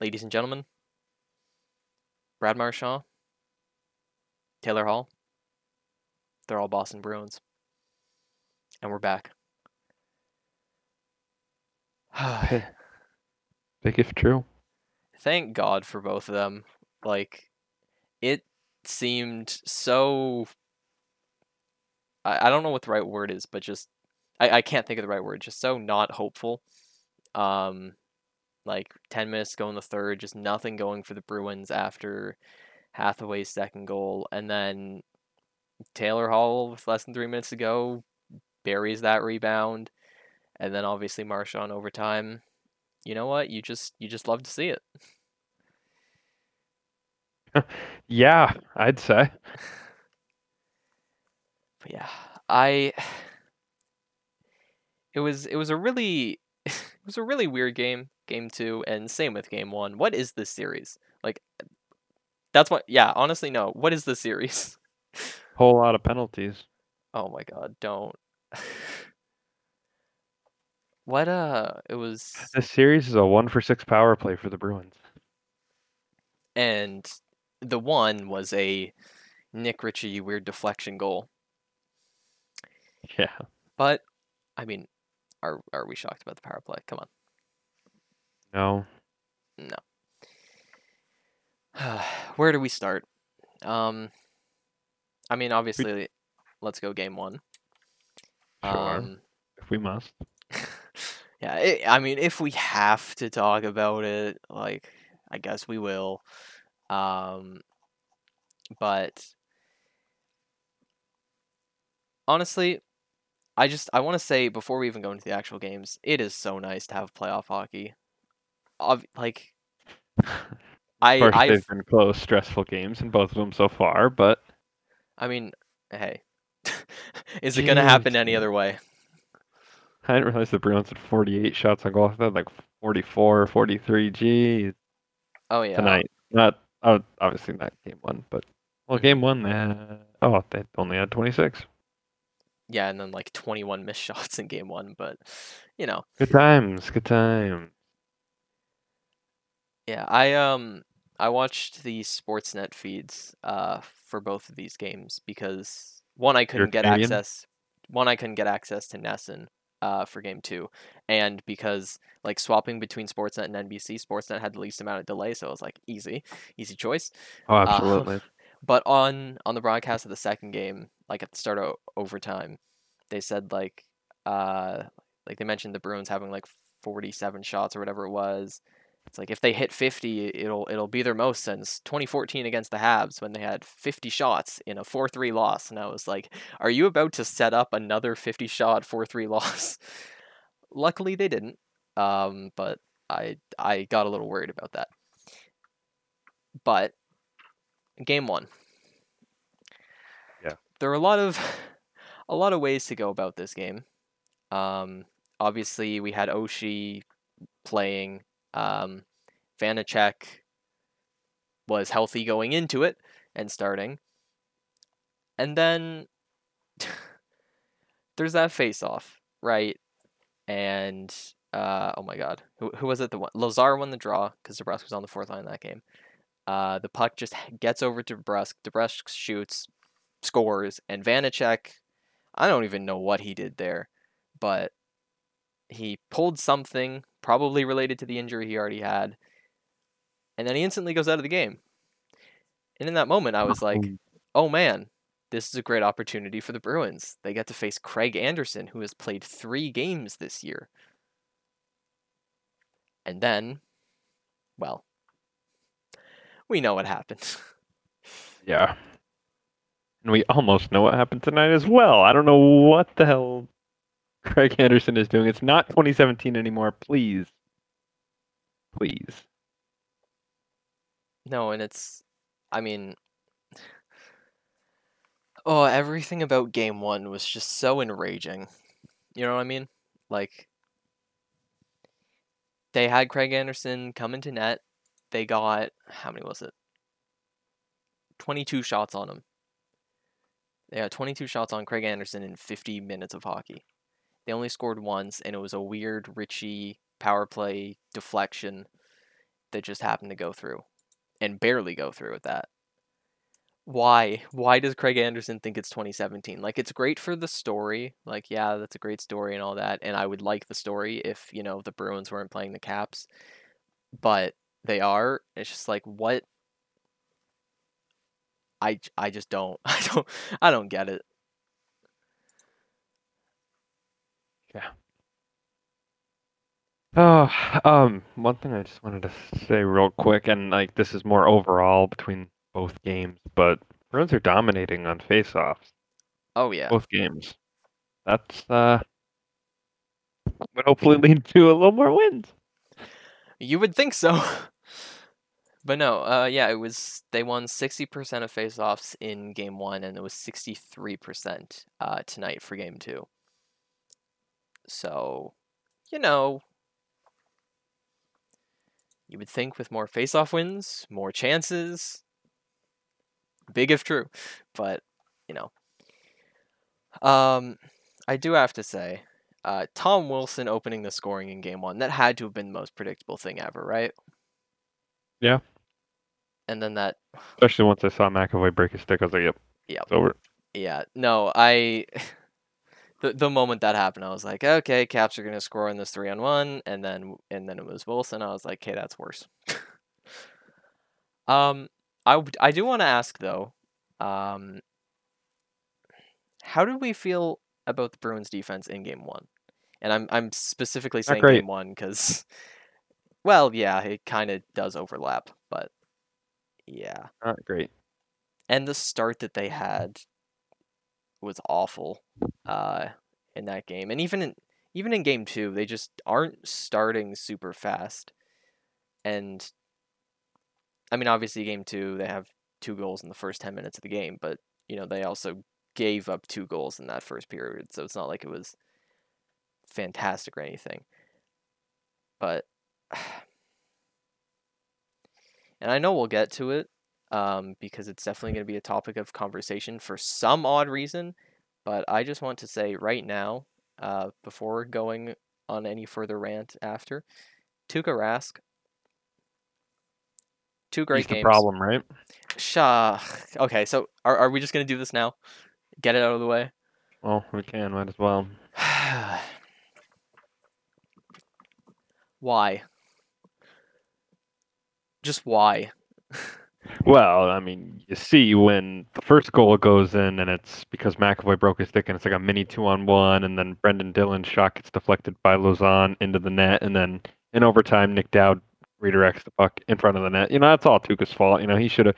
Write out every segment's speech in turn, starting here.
ladies and gentlemen, Brad Marchand, Taylor Hall, they're all Boston Bruins. And we're back. Big if true. Thank God for both of them. Like, it seemed so. I, I don't know what the right word is, but just. I, I can't think of the right word. Just so not hopeful. Um, like 10 minutes to go in the third, just nothing going for the Bruins after Hathaway's second goal. And then Taylor Hall, with less than three minutes to go, buries that rebound. And then obviously Marchand overtime. You know what? You just you just love to see it. yeah, I'd say. But yeah, I it was it was a really it was a really weird game, game 2, and same with game 1. What is this series? Like that's what yeah, honestly no. What is the series? Whole lot of penalties. Oh my god, don't. what uh it was This series is a 1 for 6 power play for the Bruins. and the one was a Nick Ritchie weird deflection goal. Yeah. But I mean, are are we shocked about the power play? Come on. No. No. Where do we start? Um I mean, obviously let's go game 1. Sure. Um if we must. yeah, i I mean, if we have to talk about it, like I guess we will. Um but honestly, I just I want to say before we even go into the actual games, it is so nice to have playoff hockey. Ob- like I course, I they've been close, stressful games in both of them so far, but I mean, hey, is it gonna happen any other way? I didn't realize the Bruins had 48 shots on goal. I thought like 44, 43. Gee, Oh yeah, tonight. Not oh, obviously not game one, but well, Mhm. game one. They had, oh, they only had 26. yeah, and then like 21 missed shots in game one, but you know, Good times. Good time. Yeah, I um I watched the Sportsnet feeds uh for both of these games because one I couldn't get Canadian? access, one I couldn't get access to NESN uh for game two, and because like swapping between Sportsnet and NBC, Sportsnet had the least amount of delay, so it was like easy, easy choice. Oh, Um, absolutely. But on on the broadcast of the second game, like at the start of overtime, they said like uh like they mentioned the Bruins having like 47 shots or whatever it was. It's like if they hit 50, it'll it'll be their most since 2014 against the Habs when they had 50 shots in a 4-3 loss. And I was like, are you about to set up another 50 shot 4-3 loss? Luckily they didn't. Um, but I I got a little worried about that. But game 1 Yeah. there are a lot of a lot of ways to go about this game. Um, obviously, we had Oshie playing. Um, Vanecek was healthy going into it and starting, and then there's that face off, right? And uh, oh my God, who who was it? The one Lazar won the draw because DeBrusk was on the fourth line in that game. Uh, the puck just gets over to DeBrusk. DeBrusk shoots, scores, and Vanecek, I don't even know what he did there, but he pulled something probably related to the injury he already had, and then he instantly goes out of the game. And in that moment, I was like, oh man, this is a great opportunity for the Bruins. They get to face Craig Anderson, who has played three games this year. And then, well, we know what happened. Yeah. And we almost know what happened tonight as well. I don't know what the hell Craig Anderson is doing. It's not 2017 anymore. Please. Please. No, and it's, I mean, oh, everything about game one was just so enraging. You know what I mean? Like, they had Craig Anderson come into net. They got, how many was it? 22 shots on him. They had 22 shots on Craig Anderson in 50 minutes of hockey. They only scored once, and it was a weird Ritchie power play deflection. that just happened to go through and barely go through with that. Why? Why does Craig Anderson think it's 2017? Like it's great for the story. Like yeah, that's a great story and all that and I would like the story if, you know, the Bruins weren't playing the Caps. But they are. It's just like what I I just don't I don't I don't get it. Yeah. Oh, um, one thing I just wanted to say real quick, and like this is more overall between both games, but Bruins are dominating on faceoffs. Oh yeah. Both games. That's uh would hopefully lead to a little more wins. You would think so. But no, uh, yeah, it was they won sixty percent of faceoffs in game one, and it was sixty three percent uh, tonight for game two. So, you know, you would think with more face-off wins, more chances, big if true, but you know, um, I do have to say, uh, Tom Wilson opening the scoring in game one that had to have been the most predictable thing ever, right? Yeah. And then that Especially once I saw McAvoy break his stick, I was like, "Yep, Yep. it's over." Yeah, no, I the the moment that happened, I was like, okay, Caps are gonna score in this three on one, and then and then it was Wilson. I was like, okay, that's worse. um, I I do want to ask though, um, how did we feel about the Bruins defense in game one? And I'm I'm specifically saying game one because, well, yeah, it kind of does overlap, but yeah Not great. and the start that they had was awful uh, in that game, and even in even in game two, they just aren't starting super fast. And I mean, obviously, game two they have two goals in the first ten minutes of the game, but you know they also gave up two goals in that first period, so it's not like it was fantastic or anything. But and I know we'll get to it um, because it's definitely going to be a topic of conversation for some odd reason. But I just want to say right now, uh, before going on any further rant after, Tuukka Rask, two great He's games. the problem, right? Shah. Okay, so are, are we just going to do this now? Get it out of the way? Well, we can, might as well. why? Just why? Well, I mean, you see when the first goal goes in, and it's because McAvoy broke his stick, and it's like a mini two on one, and then Brendan Dillon's shot gets deflected by Lauzon into the net, and then in overtime, Nic Dowd redirects the puck in front of the net. You know, that's all Tuukka's fault. You know, he should have.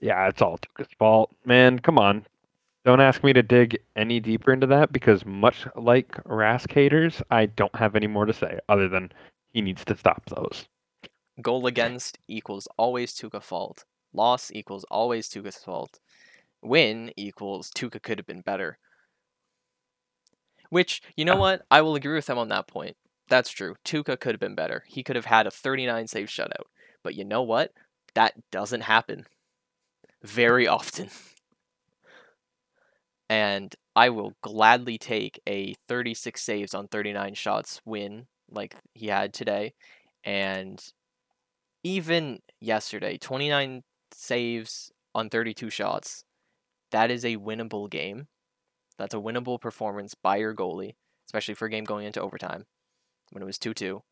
Yeah, it's all Tuukka's fault, man. Come on. Don't ask me to dig any deeper into that because, much like Rask haters, I don't have any more to say other than he needs to stop those. Goal against equals always Tuukka fault. Loss equals always Tuukka's fault. Win equals Tuukka could have been better. Which, you know ah. what? I will agree with him on that point. That's true. Tuukka could have been better. He could have had a 39 save shutout. But you know what? That doesn't happen very often. And I will gladly take a 36 saves on 39 shots win like he had today. And even yesterday, 29 saves on 32 shots. That is a winnable game. That's a winnable performance by your goalie, especially for a game going into overtime when it was 2 2.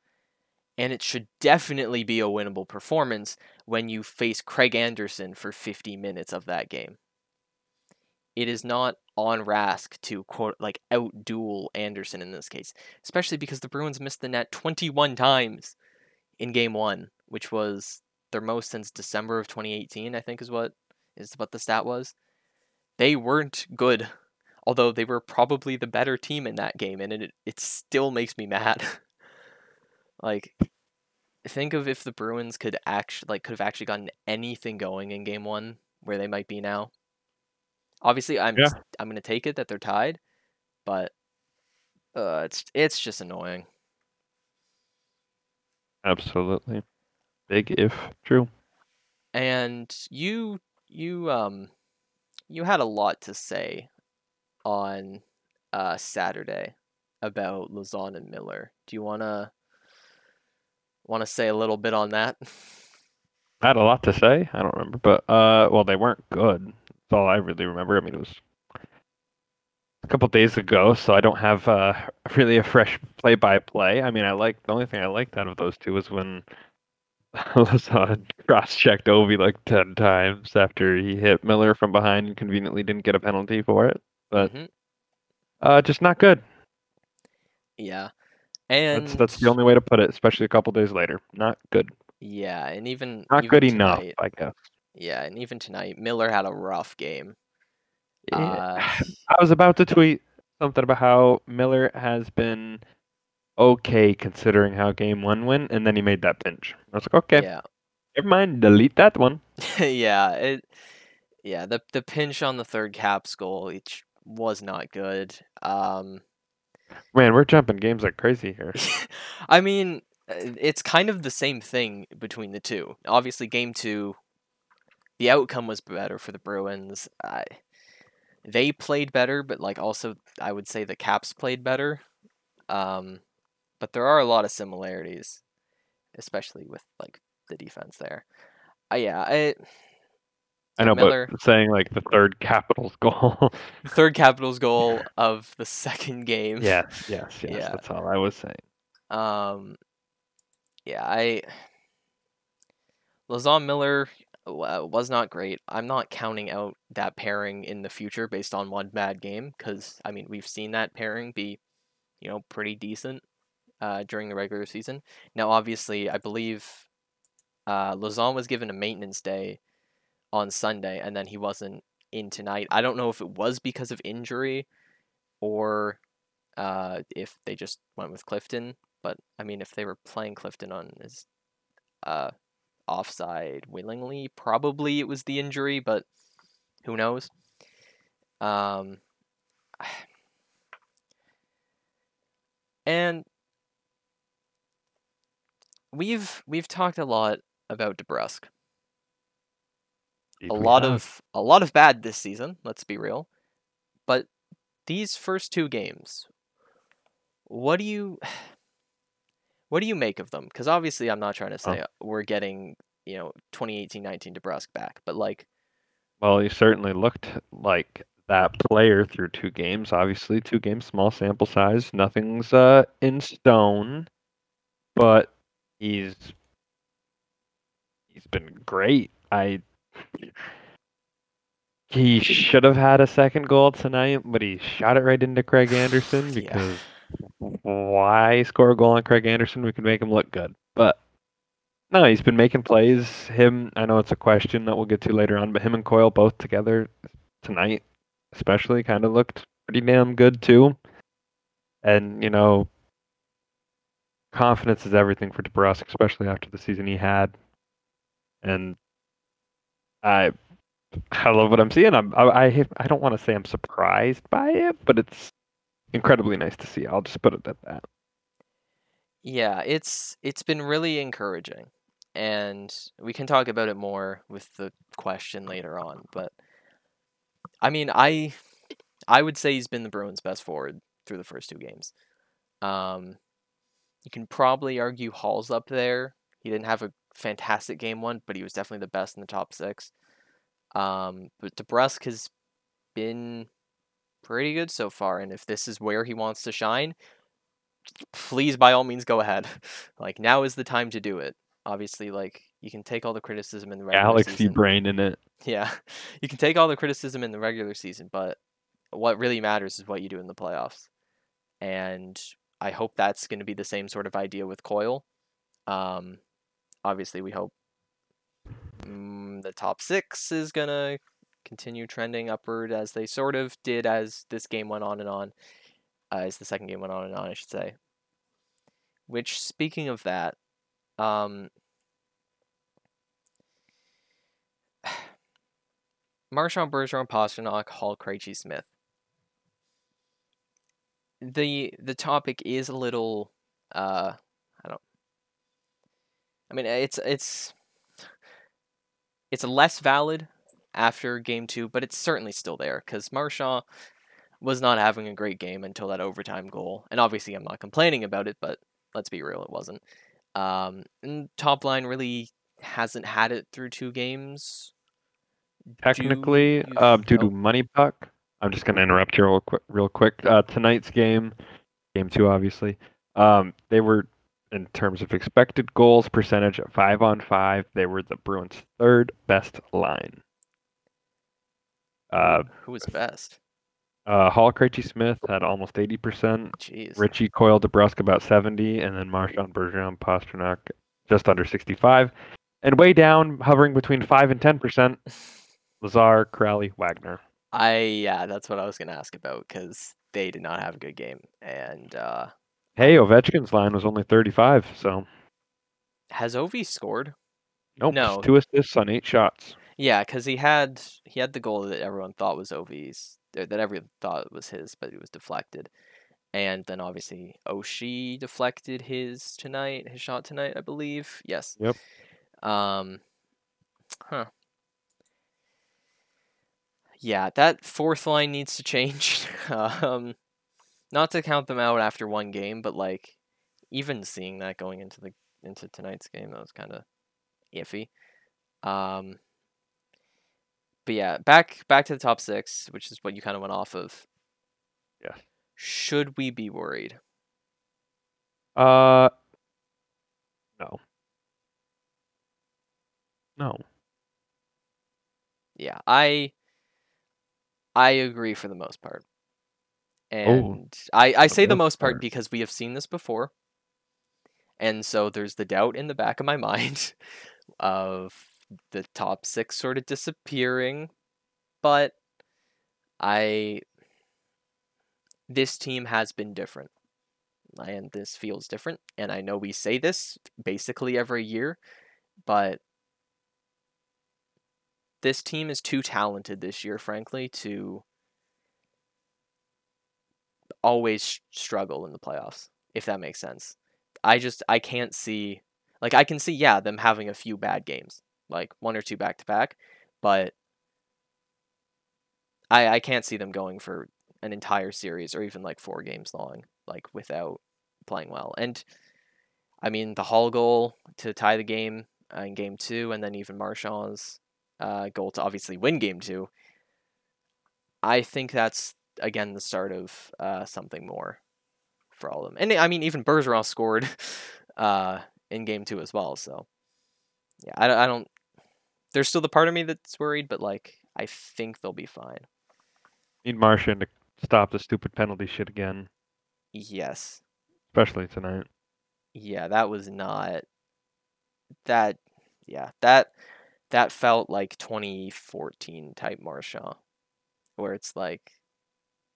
And it should definitely be a winnable performance when you face Craig Anderson for 50 minutes of that game. It is not on Rask to quote like outduel Anderson in this case, especially because the Bruins missed the net 21 times in game 1, which was their most since December of 2018, I think is what is what the stat was. They weren't good, although they were probably the better team in that game, and it it still makes me mad. like, think of if the Bruins could actually like could have actually gotten anything going in game one, where they might be now. Obviously, I'm Yeah. I'm gonna take it that they're tied, but uh, it's it's just annoying. Absolutely. Big if true. And you you um you had a lot to say on uh Saturday about Lauzon and Miller. Do you wanna Want to say a little bit on that? I had a lot to say. I don't remember, but uh, well, they weren't good. That's all I really remember. I mean, it was a couple days ago, so I don't have uh, really a fresh play-by-play. I mean, I like the only thing I liked out of those two was when Lauzon cross-checked Ovi like ten times after he hit Miller from behind and conveniently didn't get a penalty for it. But Mhm. uh, just not good. Yeah, and That's that's the only way to put it. Especially a couple days later, not good. yeah, and even Not even good enough, tonight- I guess. Yeah, and even tonight, Miller had a rough game. Yeah. Uh, I was about to tweet something about how Miller has been okay considering how game one went, and then he made that pinch. I was like, okay, yeah, never mind, delete that one. yeah, it, yeah. The the pinch on the third Caps goal, which was not good. Um, Man, we're jumping games like crazy here. I mean, uh, it's kind of the same thing between the two. Obviously, game two, the outcome was better for the Bruins. I, they played better, but like also, I would say the Caps played better. Um, but there are a lot of similarities, especially with like the defense there. Uh, yeah, it, I know, Miller- but saying like the third Capitals goal. third Capitals goal of the second game. yes, yes, yes. Yeah. That's all I was saying. Um, yeah, I Lauzon Miller was not great. I'm not counting out that pairing in the future based on one bad game because I mean we've seen that pairing be, you know, pretty decent uh, during the regular season. Now, obviously, I believe uh, Lauzon was given a maintenance day on Sunday, and then he wasn't in tonight. I don't know if it was because of injury or uh, if they just went with Clifton. But I mean, if they were playing Clifton on his uh, offside willingly, probably it was the injury. But who knows? Um, and we've we've talked a lot about DeBrusk. A lot have- of a lot of bad this season. Let's be real. But these first two games, what do you what do you make of them? Because obviously, I'm not trying to Oh. say uh, we're getting you know 2018-19 DeBrusk back, but like Well, he certainly looked like that player through two games. Obviously, two games, small sample size. Nothing's uh, in stone, but he's he's been great. I he should have had a second goal tonight, but he shot it right into Craig Anderson Yeah. because why score a goal on Craig Anderson? We can make him look good, but no, he's been making plays. Him, I know it's a question that we'll get to later on, but him and Coyle both together tonight, especially, kind of looked pretty damn good too. And you know, confidence is everything for DeBrusk, especially after the season he had. And I, I love what I'm seeing. I'm, I, I, I don't want to say I'm surprised by it, but it's incredibly nice to see. I'll just put it at that. yeah, it's it's been really encouraging, and we can talk about it more with the question later on. But I mean, I I would say he's been the Bruins' best forward through the first two games. Um, you can probably argue Hall's up there. He didn't have a fantastic game one, but he was definitely the best in the top six. Um, but DeBrusk has been pretty good so far, and if this is where he wants to shine, please by all means go ahead. like now is the time to do it. Obviously, like you can take all the criticism in the regular Galaxy season. brain in it. Yeah, you can take all the criticism in the regular season, but what really matters is what you do in the playoffs. And I hope that's going to be the same sort of idea with Coyle. Um, obviously, we hope mm, the top six is going to continue trending upward as they sort of did as this game went on and on, uh, as the second game went on and on, I should say. Which, speaking of that, um, Marchand Bergeron, Pastrnak, Hall, Krejci, Smith. The the topic is a little, uh, I don't. I mean, it's it's it's less valid after game two, but it's certainly still there because Marchand was not having a great game until that overtime goal, and obviously I'm not complaining about it, but let's be real, it wasn't. Um, and top line really hasn't had it through two games. Technically, you uh, due to MoneyPuck, I'm just going to interrupt here real quick. Real quick. Uh, tonight's game, game two, obviously, um, they were in terms of expected goals percentage at five on five. They were the Bruins' third best line. Uh, who was best? uh, Hall Krejci Smith had almost 80%. Jeez. Ritchie Coyle DeBrusk about 70, and then Marchand Bergeron Pastrnak just under 65. And way down, hovering between 5 and 10%, Lazar, Kuraly, Wagner. I yeah, that's what I was gonna ask about because they did not have a good game. And uh, Hey, Ovechkin's line was only 35, so has Ovi scored? nope, No. two assists on eight shots. Yeah, because he had he had the goal that everyone thought was Ovi's, that everyone thought was his, but it was deflected. And then obviously Oshie deflected his tonight, his shot tonight, I believe. Yes. Yep. Um. Huh. Yeah, that fourth line needs to change. um, not to count them out after one game, but like even seeing that going into the into tonight's game, that was kind of iffy. Um, but yeah, back back to the top six, which is what you kind of went off of. Yeah. Should we be worried? Uh, no. No. Yeah, I I agree for the most part. Oh, and I, I say the most most part part. because we have seen this before. And so there's the doubt in the back of my mind of the top six sort of disappearing. But I this team has been different. And this feels different. And I know we say this basically every year, but this team is too talented this year, frankly, to always struggle in the playoffs, if that makes sense. I just I can't see like I can see yeah them having a few bad games, like one or two back to back, but I I can't see them going for an entire series or even like four games long like without playing well. And I mean the Hall goal to tie the game in game 2 and then even Marchand's uh, goal to obviously win game 2. I think that's again the start of uh, something more for all of them. And I mean, even Bergeron scored uh, in game two as well. So yeah, I, don't- I don't. There's still the part of me that's worried, but like I think they'll be fine. Need Marchand to stop the stupid penalty shit again, Yes, especially tonight. yeah, that was not that. Yeah, that that felt like 2014 type Marchand, where it's like,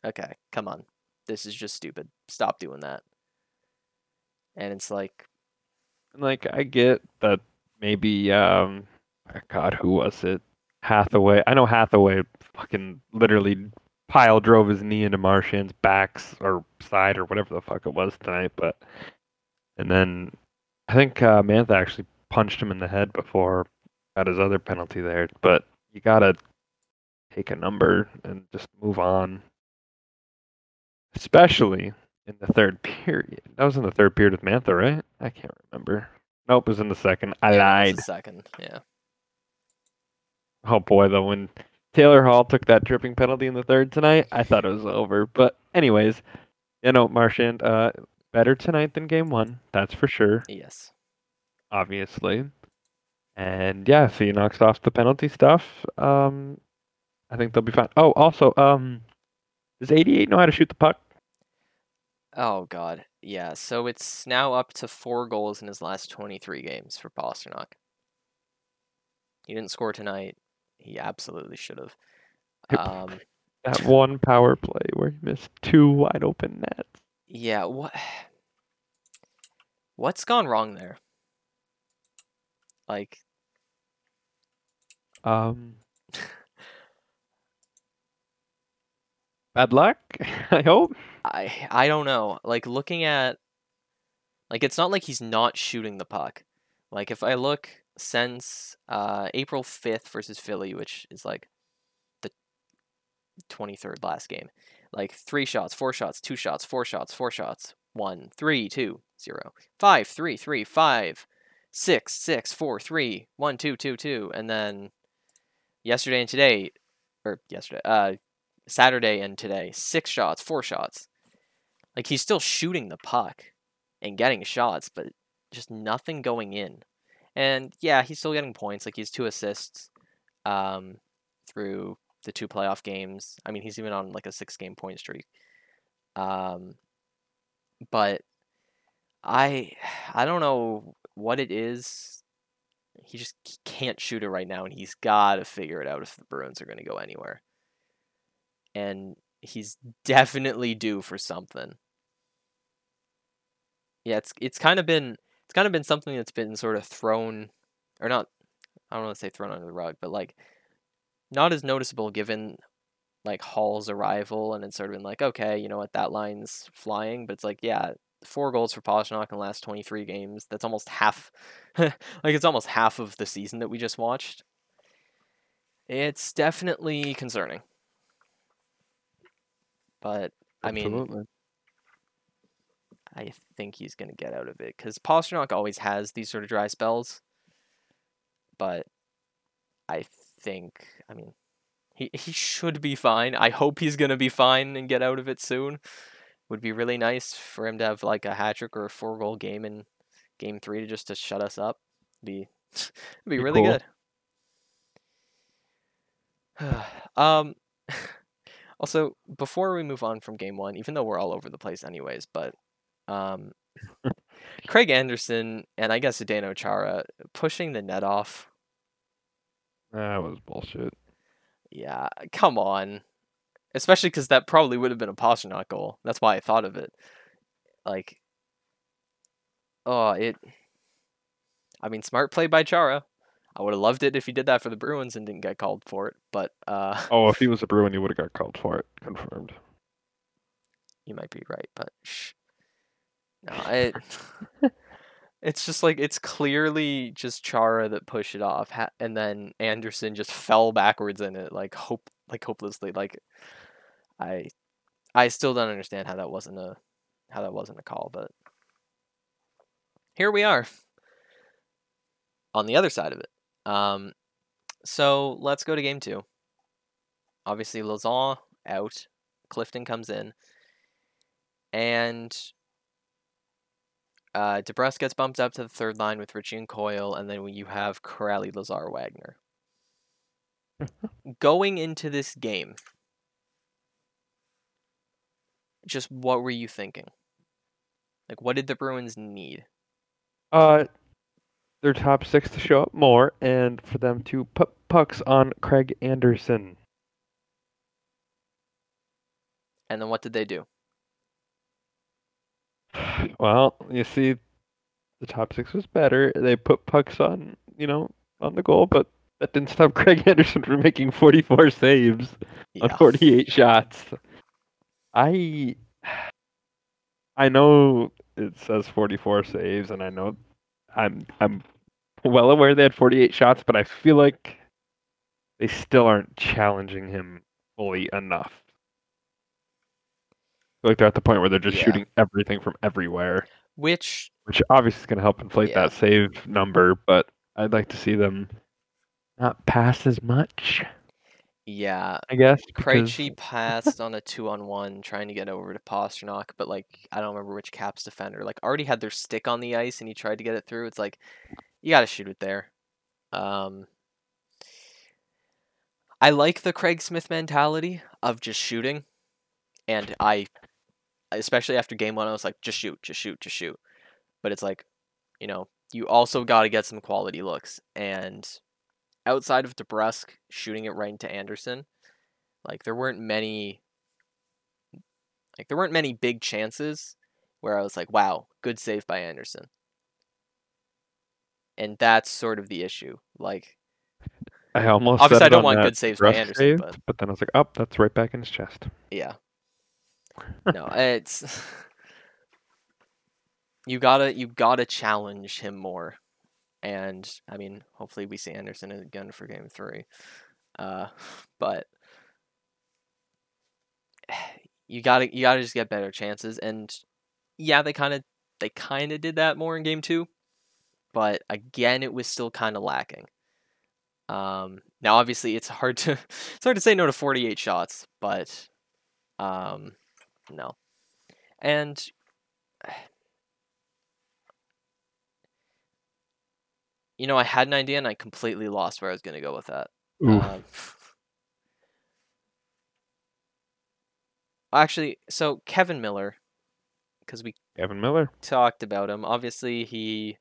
okay, come on, this is just stupid. Stop doing that. And it's like, like I get that maybe um God, who was it? Hathaway. I know Hathaway fucking literally pile drove his knee into Marchand's backs or side or whatever the fuck it was tonight, but and then I think uh, Mantha actually punched him in the head before got his other penalty there. But you gotta take a number and just move on. Especially in the third period. That was in the third period with Mantha, right? I can't remember. Nope, it was in the second. I yeah, lied. the second, yeah. Oh boy, though, when Taylor Hall took that tripping penalty in the third tonight, I thought it was over. But anyways, you know, Marchand, uh, better tonight than game one, that's for sure, Yes. obviously. And yeah, he knocks off the penalty stuff, um, I think they'll be fine. Oh, also, um, does 88 know how to shoot the puck? Oh god, yeah. So it's now up to four goals in his last 23 games for Pastrnak. He didn't score tonight. He absolutely should have. Um, That one power play where he missed two wide open nets. yeah. What? What's gone wrong there? Like, Um, bad luck, I hope. I I don't know. Like looking at, like it's not like he's not shooting the puck. Like if I look since uh April 5th versus Philly, which is like the 23rd last game, like three shots, four shots, two shots, four shots, four shots, one, three, two, zero, five, three, three, five, six, six, four, three, one, two, two, two, and then yesterday and today, or yesterday, uh, Saturday and today, six shots, four shots. Like he's still shooting the puck and getting shots, but just nothing going in. And yeah, he's still getting points. Like he's two assists um, through the two playoff games. I mean, he's even on like a six game point streak. Um, but I I don't know what it is. He just can't shoot it right now, and he's got to figure it out if the Bruins are going to go anywhere. And he's definitely due for something. Yeah, it's it's kind of been it's kind of been something that's been sort of thrown, or not. I don't want to say thrown under the rug, but like not as noticeable given like Hall's arrival, and it's sort of been like, okay, you know what, that line's flying, but it's like, yeah, four goals for Pastrnak in the last 23 games. That's almost half, like it's almost half of the season that we just watched. It's definitely concerning. But I Absolutely. mean, I think he's gonna get out of it because Pastrnak always has these sort of dry spells. But I think, I mean, he he should be fine. I hope he's gonna be fine and get out of it soon. Would be really nice for him to have like a hat trick or a four goal game in game three to just to shut us up. Be be Be really cool. good. um also before we move on from game one, even though we're all over the place anyways, but um Craig Anderson and I guess Zdeno Chara pushing the net off. That was bullshit. Yeah, come on. Especially because that probably would have been a Pastrnak goal. That's why I thought of it. Like, oh, it. I mean, smart play by Chara. I would have loved it if he did that for the Bruins and didn't get called for it. But uh, Oh, if he was a Bruin, he would have got called for it. Confirmed. you might be right. But shh. No, it. it's just like it's clearly just Chara that pushed it off, ha- and then Anderson just fell backwards in it, like hope, like hopelessly. Like, I, I still don't understand how that wasn't a, how that wasn't a call, but here we are. On the other side of it, um, so let's go to game two. Obviously, Lauzon out, Clifton comes in, and uh, DeBrusk gets bumped up to the third line with Ritchie and Coyle, and then you have Kuraly, Lazar, Wagner. Going into this game, just what were you thinking? Like, what did the Bruins need? Uh, their top six to show up more, and for them to put pucks on Craig Anderson. And then what did they do? Well, you see, the top six was better. They put pucks on, you know, on the goal, but that didn't stop Craig Anderson from making 44 saves on 48 shots. I I know it says 44 saves, and I know I'm I'm well aware they had 48 shots, but I feel like they still aren't challenging him fully enough. I feel like they're at the point where they're just Yeah. shooting everything from everywhere, Which, which obviously is going to help inflate Yeah. that save number. But I'd like to see them not pass as much. Yeah, I guess. because- Krejci passed on a two on one trying to get over to Pastrnak, but like I don't remember which Caps defender like already had their stick on the ice and he tried to get it through. It's like you got to shoot it there. Um, I like the Craig Smith mentality of just shooting, and I, especially after game one, I was like, just shoot, just shoot, just shoot. But it's like, you know, you also got to get some quality looks, and outside of DeBrusk shooting it right into Anderson, like there weren't many like there weren't many big chances where I was like, wow, good save by Anderson. And that's sort of the issue. Like I almost Obviously, said I don't want good saves by Anderson, save, but- but then I was like, oh, that's right back in his chest. yeah. No, it's you gotta you gotta challenge him more. And I mean, hopefully we see Anderson again for game three. Uh but you gotta you gotta just get better chances and yeah, they kind of they kind of did that more in game two, but again, it was still kind of lacking. Um, now, obviously, it's hard to it's hard to say no to 48 shots, but um, no, and you know, I had an idea and I completely lost where I was going to go with that. Um, actually, so Kevan Miller, because we Kevan Miller. talked about him. Obviously, he.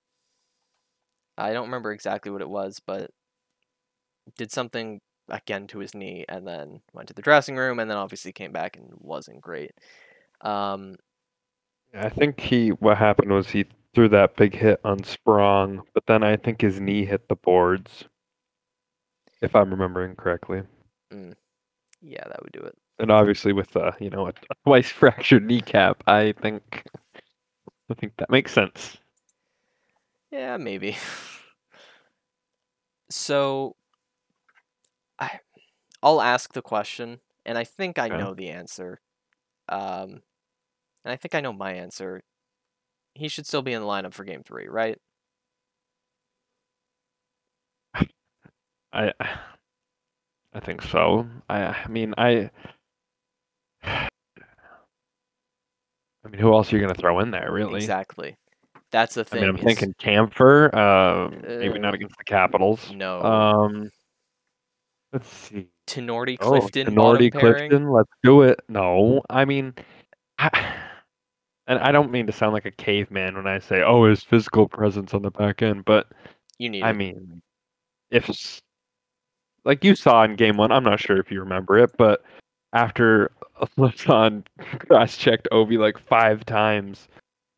I don't remember exactly what it was, but did something again to his knee and then went to the dressing room and then obviously came back and wasn't great. Um, I think he what happened was he threw that big hit on Sprong, but then I think his knee hit the boards. If I'm remembering correctly. yeah, that would do it. And obviously with uh, you know, a twice fractured kneecap, I think I think that makes sense. Yeah, maybe. so, I, I'll ask the question, and I think I Okay. know the answer. Um, and I think I know my answer. He should still be in the lineup for Game Three, right? I I think so. I I mean I I mean who else are you gonna throw in there really? Exactly. That's the I thing. mean I'm is- thinking Kampfer, uh, maybe Uh, not against the Capitals. no. Um let's see. Tinordi, Oh, Clifton, Tinordi, bottom pairing. Clifton, let's do it. No, I mean, I, and I don't mean to sound like a caveman when I say, "Oh, his physical presence on the back end," but You need I it. mean, if like you saw in game one, I'm not sure if you remember it, but after Lauzon cross checked Ovi like five times,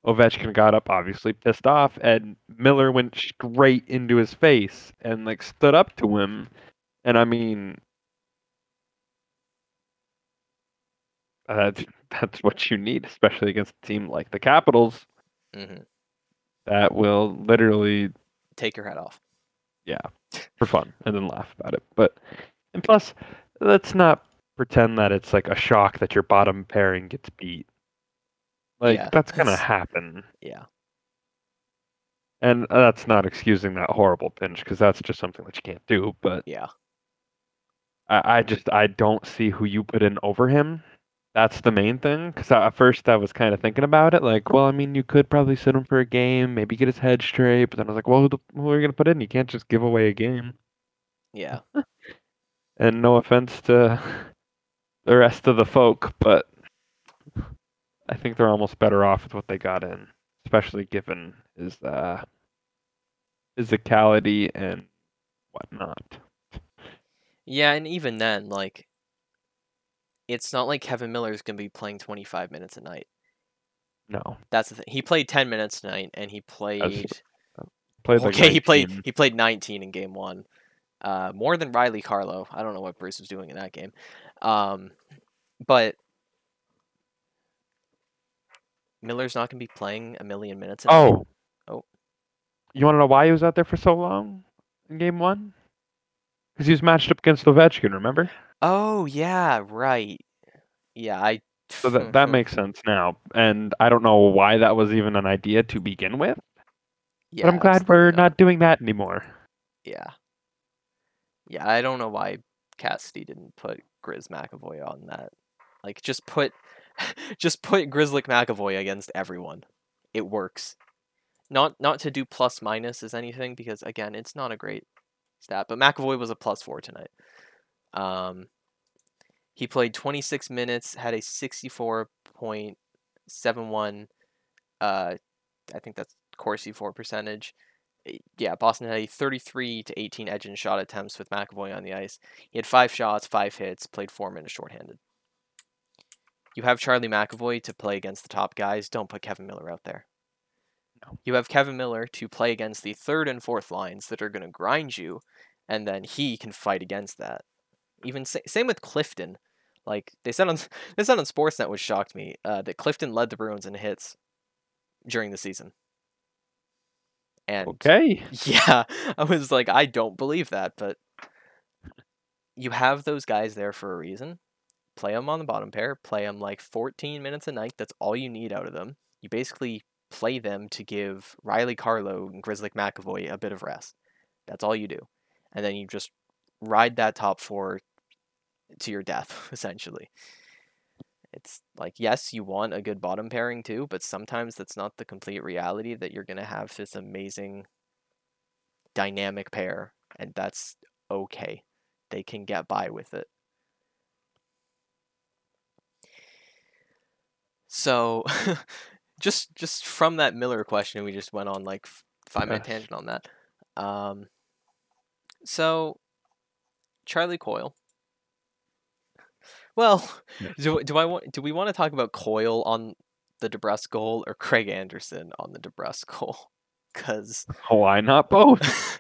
Ovechkin got up, obviously pissed off, and Miller went straight into his face and like stood up to him. And I mean, that's that's what you need, especially against a team like the Capitals hmm that will literally Take your head off. Yeah, for fun and then laugh about it. But and plus, let's not pretend that it's like a shock that your bottom pairing gets beat. Like Yeah, that's gonna that's- happen, Yeah. and that's not excusing that horrible pinch because that's just something that you can't do. But Yeah. I, I just I don't see who you put in over him. That's the main thing. Because at first I was kind of thinking about it, like, well, I mean, you could probably sit him for a game, maybe get his head straight. But then I was like, well, who, the, who are you gonna put in? You can't just give away a game. Yeah. And no offense to the rest of the folk, but I think they're almost better off with what they got in, especially given his uh, physicality and whatnot. Yeah, and even then, like, it's not like Kevan Miller's gonna be playing 25 minutes a night. No, That's the thing. He played 10 minutes tonight, and he played. played like okay, he played. 19. He played 19 in game one, uh, more than Riley Carlo. I don't know what Bruce was doing in that game, um, but Miller's not gonna be playing a million minutes. A night. Oh, Oh. You want to know why he was out there for so long in game one? Because he was matched up against Ovechkin. Remember? Oh yeah, right. Yeah, I. So that that makes sense now, and I don't know why that was even an idea to begin with. Yeah, but I'm glad we're dumb. not doing that anymore. Yeah. Yeah, I don't know why Cassidy didn't put Grizz McAvoy on that. Like, just put, just put Grizzly McAvoy against everyone. It works. Not not to do plus minus as anything because again, it's not a great stat. But McAvoy was a plus four tonight. Um, he played 26 minutes, had a 64.71. Uh, I think that's Corsi for percentage eh, yeah, Boston had a 33 to 18 edge in shot attempts with McAvoy on the ice. He had five shots, five hits, played four minutes shorthanded. You have Charlie McAvoy to play against the top guys. Don't put Kevan Miller out there. No. You have Kevan Miller to play against the third and fourth lines that are going to grind you, and then he can fight against that. Even sa- same with Clifton. Like they said on they said on Sportsnet, which shocked me, uh, that Clifton led the Bruins in hits during the season. And Okay. yeah, I was like, I don't believe that, but you have those guys there for a reason. Play them on the bottom pair. Play them like 14 minutes a night. That's all you need out of them. you basically play them to give Riley Carlo and Grizzly McAvoy a bit of rest. That's all you do. And then you just ride that top four to your death, essentially. It's like, yes, you want a good bottom pairing too, but sometimes that's not the complete reality that you're going to have this amazing dynamic pair, and that's okay. They can get by with it. So, just just from that Miller question, we just went on like five minute tangent on that. Um, so Charlie Coyle. Well, do, do I want do we want to talk about Coyle on the DeBrusk goal or Craig Anderson on the DeBrusk goal? Because Why not both?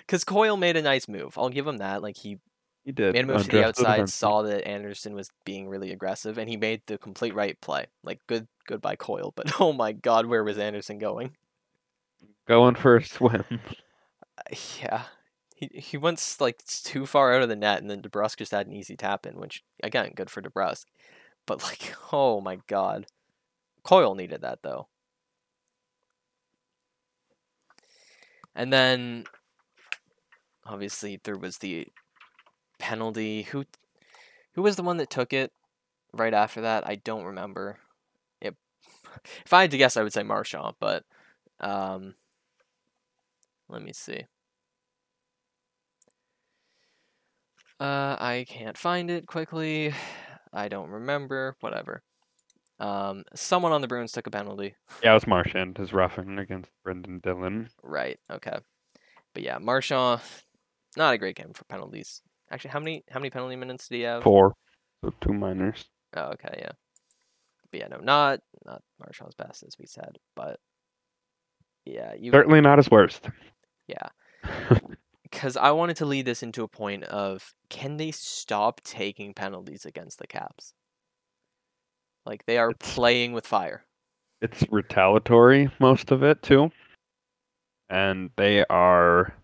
because Coyle made a nice move. I'll give him that. Like he He did. made a move to the outside, saw that Anderson was being really aggressive, and he made the complete right play. Like good good by Coyle, but oh my God, where was Anderson going? Going for a swim. Uh, Yeah. He, he went like too far out of the net, and then DeBrusk just had an easy tap in, which again, good for DeBrusk. But like, oh my god, Coyle needed that though. And then, obviously, there was the penalty. Who, who was the one that took it right after that? I don't remember. It, if I had to guess, I would say Marchand, but um, let me see. Uh, I can't find it quickly. I don't remember. Whatever. Um, someone on the Bruins took a penalty. Yeah, it was Marchand, his roughing against Brendan Dillon. Right. Okay. But yeah, Marchand, not a great game for penalties. Actually, how many how many penalty minutes did he have? Four. So two minors. Oh, okay, yeah. But yeah, no, not not Marchand's best as we said, but yeah, you Certainly not his worst. yeah. Because I wanted to lead this into a point of can they stop taking penalties against the Caps? Like they are It's- playing with fire. It's retaliatory, most of it, too. And they are.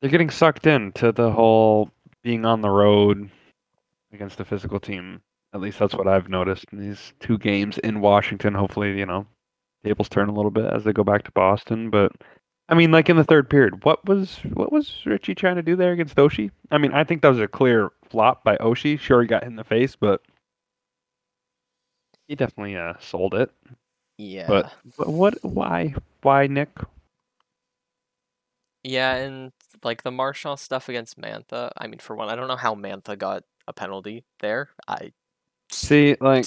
They're getting sucked into the whole being on the road against a physical team. At least that's what I've noticed in these two games in Washington. Hopefully, you know, tables turn a little bit as they go back to Boston. But I mean, like in the third period, what was what was Ritchie trying to do there against Oshie? I mean, I think that was a clear flop by Oshie. Sure, he got hit in the face, but he definitely uh, sold it. Yeah. But But what? Why? Why, Nick? Yeah, and like the Marchand stuff against Mantha. I mean, for one, I don't know how Mantha got a penalty there. I See, like,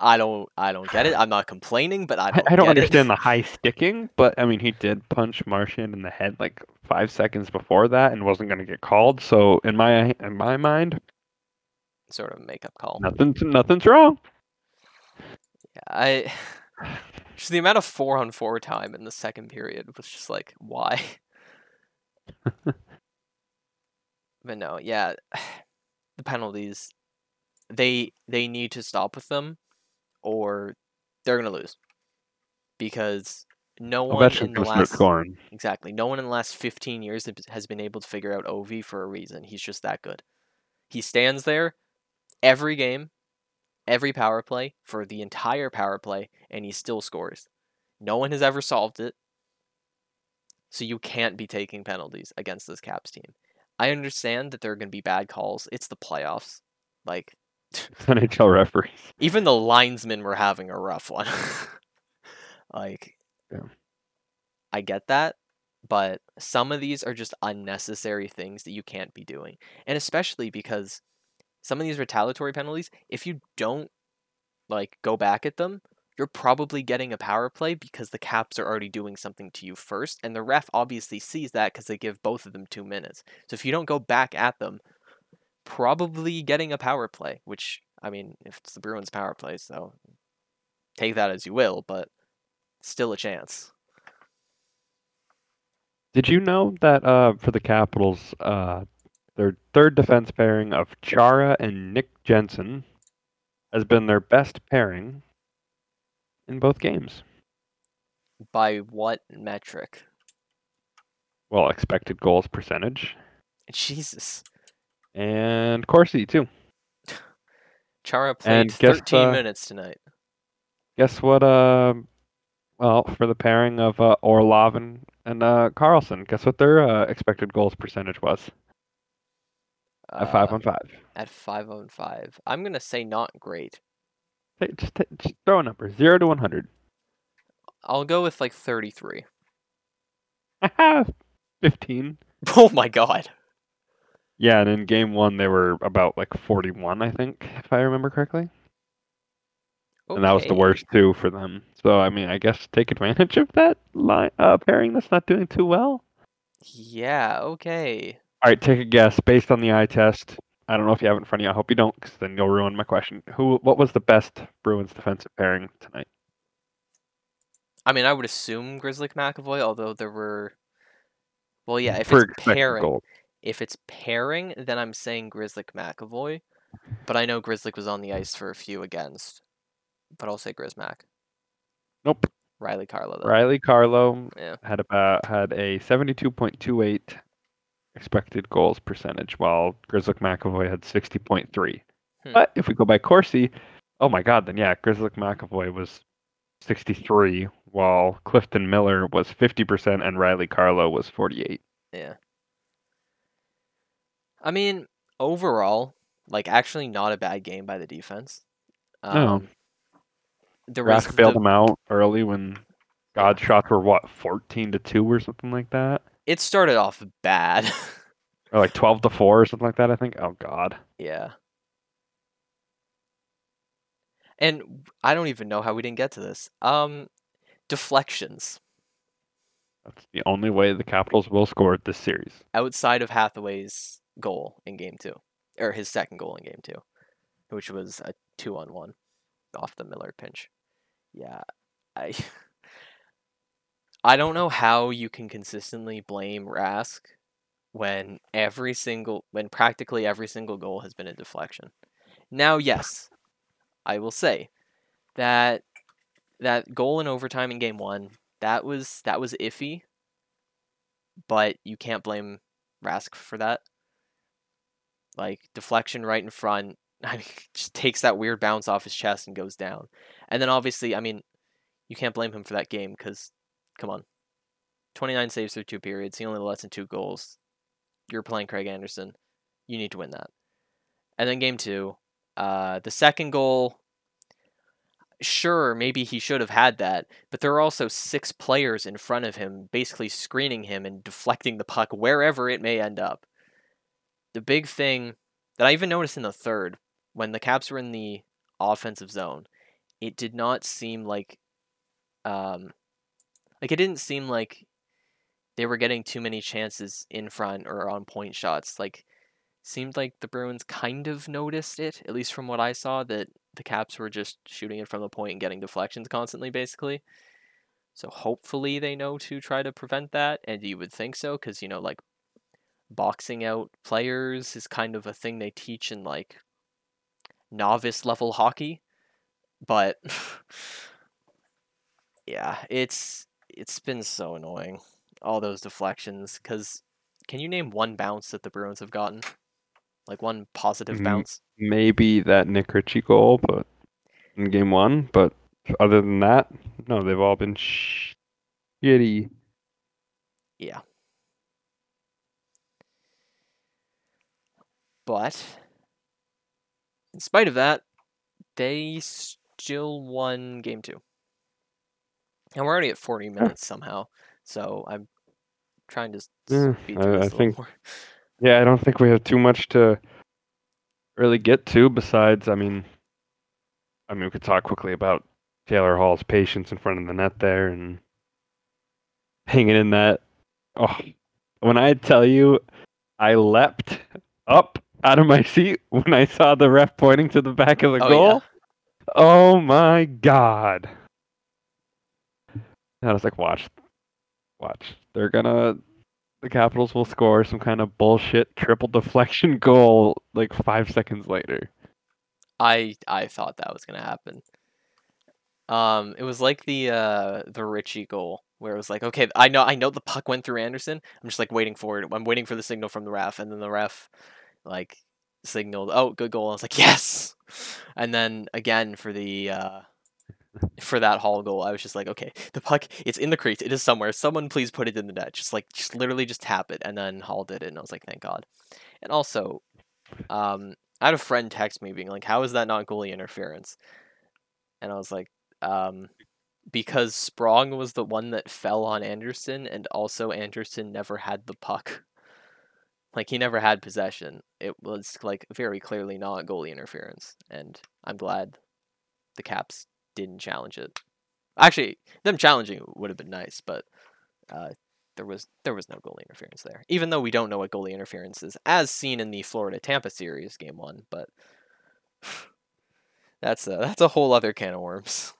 I don't I don't get it. I'm not complaining, but I I, don't I don't get it. understand the high sticking, but I mean, he did punch Marchand in the head like five seconds before that and wasn't going to get called. So in my in my mind, sort of makeup call. nothing's nothing's wrong. Yeah, I just the amount of four on four time in the second period was just like why. but no, yeah, the penalties, they they need to stop with them, or they're gonna lose, because no one in the going to start last scoring. exactly no one in the last fifteen years has- has been able to figure out Ov for a reason. He's just that good. He stands there every game, every power play for the entire power play, and he still scores. No one has ever solved it. So you can't be taking penalties against this Caps team. I understand that there are going to be bad calls. It's the playoffs. Like NHL referees. even the linesmen were having a rough one. like Yeah. I get that, but some of these are just unnecessary things that you can't be doing. And especially because some of these retaliatory penalties, if you don't like go back at them, you're probably getting a power play because the Caps are already doing something to you first, and the ref obviously sees that because they give both of them 2 minutes. So if you don't go back at them, probably getting a power play, which I mean, if it's the Bruins power play, so take that as you will, but still a chance. Did you know that uh, for the Capitals, uh, their third defense pairing of Chara and Nick Jensen has been their best pairing in both games? By what metric? Well, expected goals percentage Jesus. And Corsi too. Chara played And guess, 13 uh, minutes tonight. guess what? Uh, well, for the pairing of uh, Orlov and, and uh, Carlson, guess what their uh, expected goals percentage was at five Uh, on five? at five on five. I'm gonna say not great. Hey, Just, just throw a number, zero to one hundred. I'll go with like 33. Fifteen. Oh my god. Yeah, and in game one they were about like forty-one, I think, if I remember correctly. and that was the worst too for them. So I mean, I guess take advantage of that line uh, pairing that's not doing too well. Yeah. Okay. All right, take a guess based on the eye test. I don't know if you have it in front of you. I hope you don't, because then you'll ruin my question. Who? What was the best Bruins defensive pairing tonight? I mean, I would assume Grizzly McAvoy, although there were. Well, yeah. If for it's pairing, goal? If it's pairing, then I'm saying Grizzly McAvoy. But I know Grizzly was on the ice for a few against. But I'll say Grismack. Nope. Reilly Carlo. Though. Reilly Carlo Yeah. had about had a seventy-two point two eight expected goals percentage, while Grizzly McAvoy had sixty point three. Hmm. But if we go by Corsi, oh my God, then yeah, Grizzly McAvoy was sixty-three, while Clifton Miller was fifty percent, and Reilly Carlo was forty-eight. Yeah. I mean, overall, like actually not a bad game by the defense. No. Um, there was Rask bailed the- him out early when God shots were what fourteen to two or something like that, it started off bad. or like twelve to four or something like that. I think. Oh God. yeah. And I don't even know how we didn't get to this. Um deflections That's the only way the Capitals will score this series. outside of Hathaway's goal in game 2 or his second goal in game 2, which was a 2 on 1 off the Miller pinch. Yeah. I I don't know how you can consistently blame Rask when every single when practically every single goal has been a deflection. Now, yes, I will say that that goal in overtime in game 1, that was that was iffy, but you can't blame Rask for that. Like deflection right in front, just takes that weird bounce off his chest and goes down. And then obviously, I mean, you can't blame him for that game because, come on, 29 saves through two periods. He only lets in two goals. You're playing Craig Anderson. You need to win that. And then game two, uh, the second goal. Sure, maybe he should have had that, but there are also six players in front of him, basically screening him and deflecting the puck wherever it may end up. The big thing that I even noticed in the third, when the Caps were in the offensive zone, it did not seem like um like it didn't seem like they were getting too many chances in front or on point shots. Like seemed like the Bruins kind of noticed it, at least from what I saw, that the Caps were just shooting it from the point and getting deflections constantly, basically. So hopefully they know to try to prevent that, and you would think so, because you know, like boxing out players is kind of a thing they teach in like novice level hockey, but yeah, it's it's been so annoying all those deflections because can you name one bounce that the Bruins have gotten? Like one positive bounce? Maybe that Nick Ritchie goal, but in game one. But other than that, no, they've all been shitty. Yeah. But in spite of that, they still won game two. And we're already at 40 hmm. minutes somehow. So I'm trying to Yeah, hmm, speed I- through I this a little think- more. Yeah, I don't think we have too much to really get to. Besides, I mean, I mean, we could talk quickly about Taylor Hall's patience in front of the net there and hanging in that. Oh, when I tell you, I leapt up out of my seat when I saw the ref pointing to the back of the Oh, goal. yeah. Oh my god! And I was like, watch, watch. They're gonna, the Capitals will score some kind of bullshit triple deflection goal like five seconds later. I I thought that was gonna happen. Um, it was like the uh the Ritchie goal where it was like, okay, I know I know the puck went through Anderson. I'm just like waiting for it. I'm waiting for the signal from the ref, and then the ref like signaled, oh, good goal. I was like, yes. And then again for the uh for that Hall goal, I was just like, okay, the puck, it's in the crease, it is somewhere. Someone please put it in the net. Just like, just literally just tap it. And then Hall did it, and I was like, thank God. And also, um, I had a friend text me being like, how is that not goalie interference? And I was like, um, because Sprong was the one that fell on Anderson, and also Anderson never had the puck. Like he never had possession. It was like very clearly not goalie interference, and I'm glad the Caps didn't challenge it. Actually, them challenging would have been nice, but uh, there was there was no goalie interference there. Even though we don't know what goalie interference is, as seen in the Florida Tampa series game one, but that's a, that's a whole other can of worms.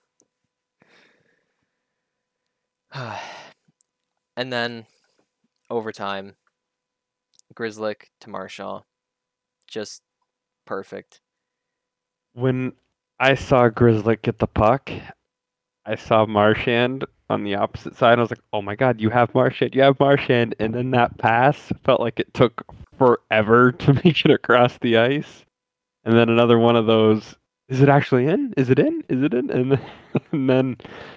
and then overtime, Grzelcyk to Marchand, just perfect. When I saw Grzelcyk get the puck, I saw Marchand on the opposite side. I was like, "Oh my god, you have Marchand, you have Marchand!" And then that pass felt like it took forever to make it across the ice. And then another one of those. Is it actually in? Is it in? Is it in? And then, and then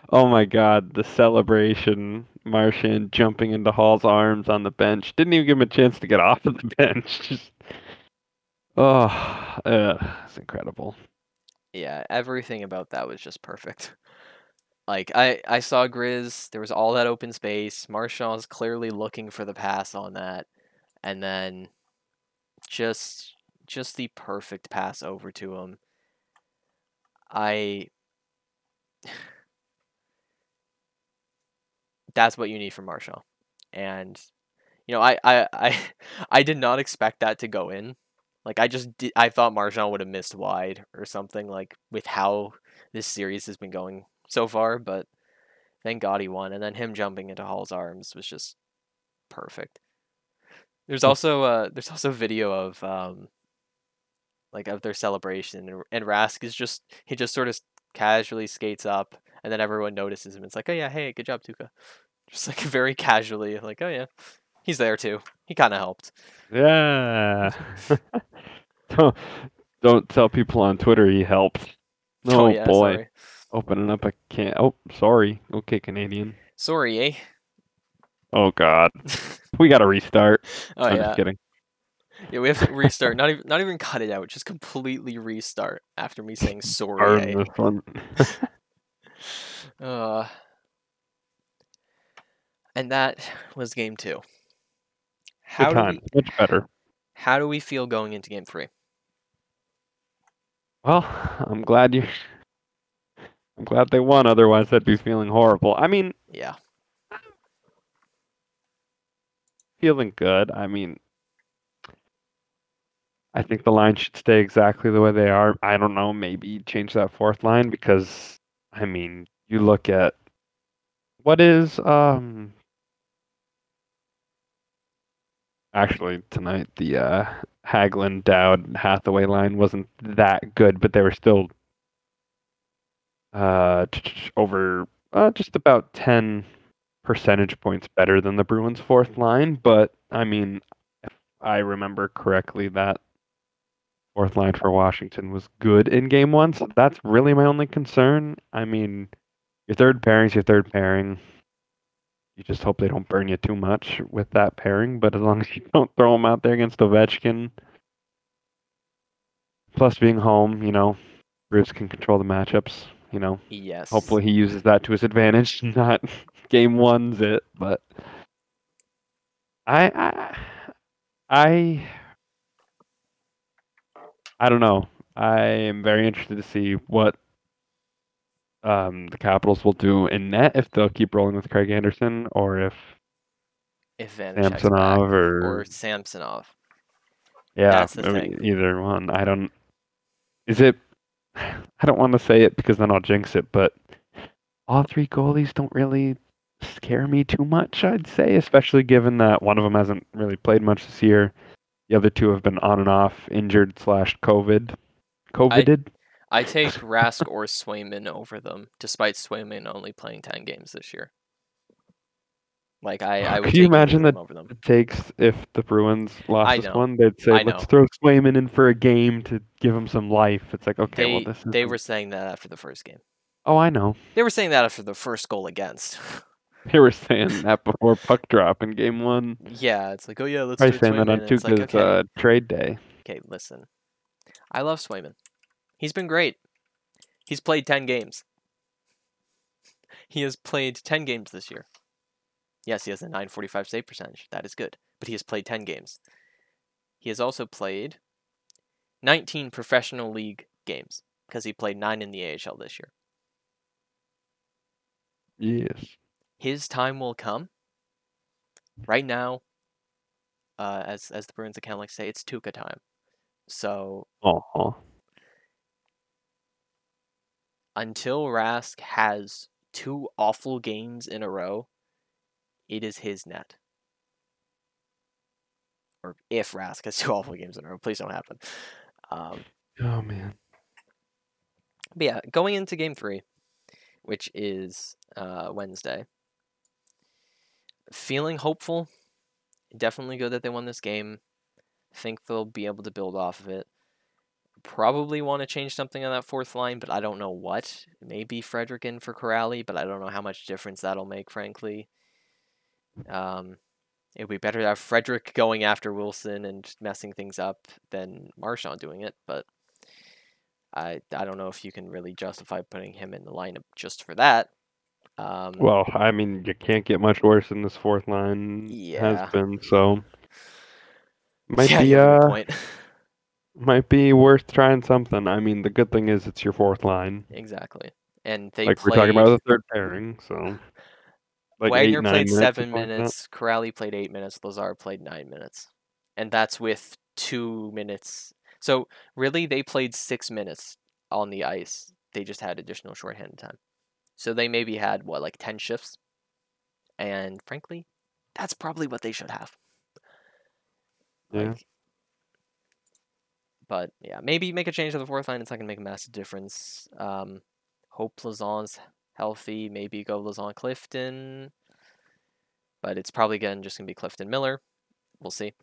oh my god, the celebration! Marchand jumping into Hall's arms on the bench. Didn't even give him a chance to get off of the bench. Just oh, uh, it's incredible. Yeah, everything about that was just perfect. Like I, I saw Grizz. There was all that open space. Marchand's clearly looking for the pass on that, and then just just the perfect pass over to him. I. That's what you need from Marchand, and you know I, I I I did not expect that to go in. Like I just did, I thought Marchand would have missed wide or something like with how this series has been going so far, but thank God he won. And then him jumping into Hall's arms was just perfect. There's also uh there's also video of um like of their celebration and, and Rask is just he just sort of casually skates up and then everyone notices him. It's like, oh yeah, hey, good job, Tuukka. Just like very casually, like, oh yeah, he's there too. He kind of helped. Yeah. don't don't tell people on Twitter he helped. Oh, Oh, yeah, boy, sorry. opening up a can. Oh, sorry. Okay, Canadian. Sorry, eh? Oh God, we got to restart. oh I'm yeah. just kidding. Yeah, we have to restart. Not even not even cut it out. Just completely restart after me saying sorry. Eh? this one. Uh, and that was game two. How Good do time. we, Much better. how do we feel going into game three? Well, I'm glad you. I'm glad they won. Otherwise, I'd be feeling horrible. I mean, Yeah, feeling good. I mean, I think the line should stay exactly the way they are. I don't know, maybe change that fourth line because I mean, you look at what is um actually tonight the uh Hagelin Dowd Hathaway line wasn't that good, but they were still uh over uh, just about 10 percentage points better than the Bruins fourth line, but I mean, if I remember correctly, that fourth line for Washington was good in game one, so that's really my only concern. I mean, your third pairing's your third pairing. You just hope they don't burn you too much with that pairing, but as long as you don't throw them out there against Ovechkin, plus being home, you know, Bruce can control the matchups, you know. yes. Hopefully he uses that to his advantage, not game one's it. But I, I, I, I don't know. I am very interested to see what um, the Capitals will do in net if they'll keep rolling with Craig Anderson or if if Vanecek's back Samsonov or, or Samsonov. yeah, that's the thing. either one. I don't. Is it? I don't want to say it because then I'll jinx it, but all three goalies don't really scare me too much. I'd say, especially given that one of them hasn't really played much this year. The other two have been on and off, injured slash COVID. COVIDed. I take Rask or Swayman over them, despite Swayman only playing ten games this year. Like I, I would Could you imagine that over them. it takes if the Bruins lost I this one, they'd say, I "Let's throw Swayman in for a game to give him some life." It's like, okay, They well, this is they were saying that after the first game. Oh, I know. They were saying that after the first goal against. They were saying that before puck drop in game one. yeah, it's like, oh yeah, let's Probably start saying that on and like, okay, uh, trade day. okay, listen. I love Swayman. He's been great. He's played 10 games. He has played 10 games this year. Yes, he has a 945 save percentage. That is good. But he has played 10 games. He has also played 19 professional league games because he played 9 in the AHL this year. Yes. His time will come. Right now, uh, as as the Bruins account like to say, it's Tuukka time. So Oh, until Rask has two awful games in a row, it is his net. Or if Rask has two awful games in a row, please don't happen. Um, oh man. but yeah, going into game three, which is uh, Wednesday, feeling hopeful. Definitely good that they won this game. Think they'll be able to build off of it. Probably want to change something on that fourth line, but I don't know what. Maybe Frederic in for Kuraly, but I don't know how much difference that'll make, frankly. Um, it would be better to have Frederic going after Wilson and messing things up than Marchand doing it, but I I don't know if you can really justify putting him in the lineup just for that. Um, Well, I mean, you can't get much worse than this fourth line Yeah. has been. So might yeah, be you have a good uh point. might be worth trying something. I mean, the good thing is it's your fourth line. exactly. And they like played, we're talking about the third pairing, so like eight, Wagner nine played minutes, seven like minutes, Kuraly played eight minutes, Lazar played nine minutes. And that's with two minutes. So really they played six minutes on the ice. They just had additional shorthanded time. So they maybe had what, like ten shifts? And frankly, that's probably what they should have. Yeah. Like, but yeah, maybe make a change to the fourth line. It's not gonna make a massive difference. Um, hope Lauzon's healthy. Maybe go Lazon Clifton, but it's probably again just gonna be Clifton Miller. We'll see.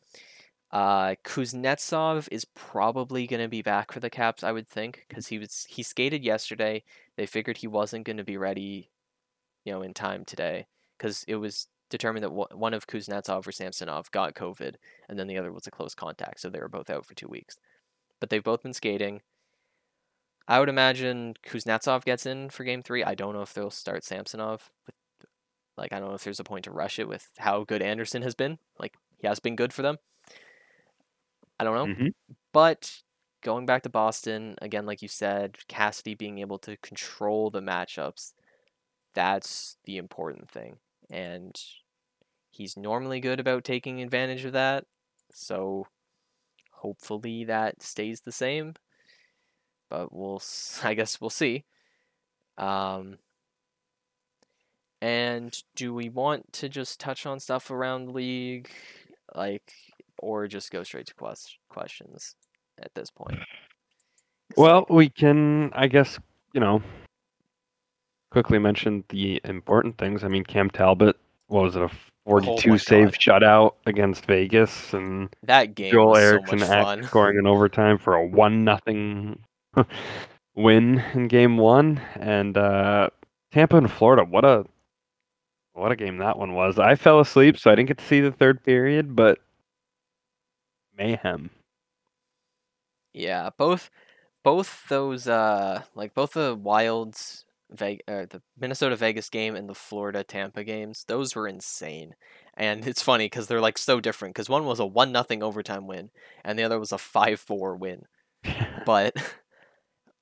Uh, Kuznetsov is probably gonna be back for the Caps, I would think, because he was he skated yesterday. They figured he wasn't gonna be ready, you know, in time today, because it was determined that one one of Kuznetsov or Samsonov got COVID, and then the other was a close contact, so they were both out for two weeks. But they've both been skating. I would imagine Kuznetsov gets in for game three. I don't know if they'll start Samsonov. With, like, I don't know if there's a point to rush it with how good Anderson has been. Like, he has been good for them. I don't know. Mhm. But going back to Boston, again, like you said, Cassidy being able to control the matchups, that's the important thing. And he's normally good about taking advantage of that. So hopefully that stays the same. But we'll, I guess we'll see. Um, and do we want to just touch on stuff around the league, like, or just go straight to quest- questions at this point? Well, like, we can, I guess, you know, quickly mention the important things. I mean, Cam Talbot, what was it, a 42 my save God. shutout against Vegas, and that game Joel was Erickson so much fun. scoring in overtime for a one nothing win in game one, and uh, Tampa and Florida. What a what a game that one was. I fell asleep, so I didn't get to see the third period, but mayhem. Yeah, both both those uh like both the Wilds Vegas, uh, the Minnesota Vegas game and the Florida Tampa games, those were insane. And it's funny because they're like so different because one was a one nothing overtime win and the other was a five four win. But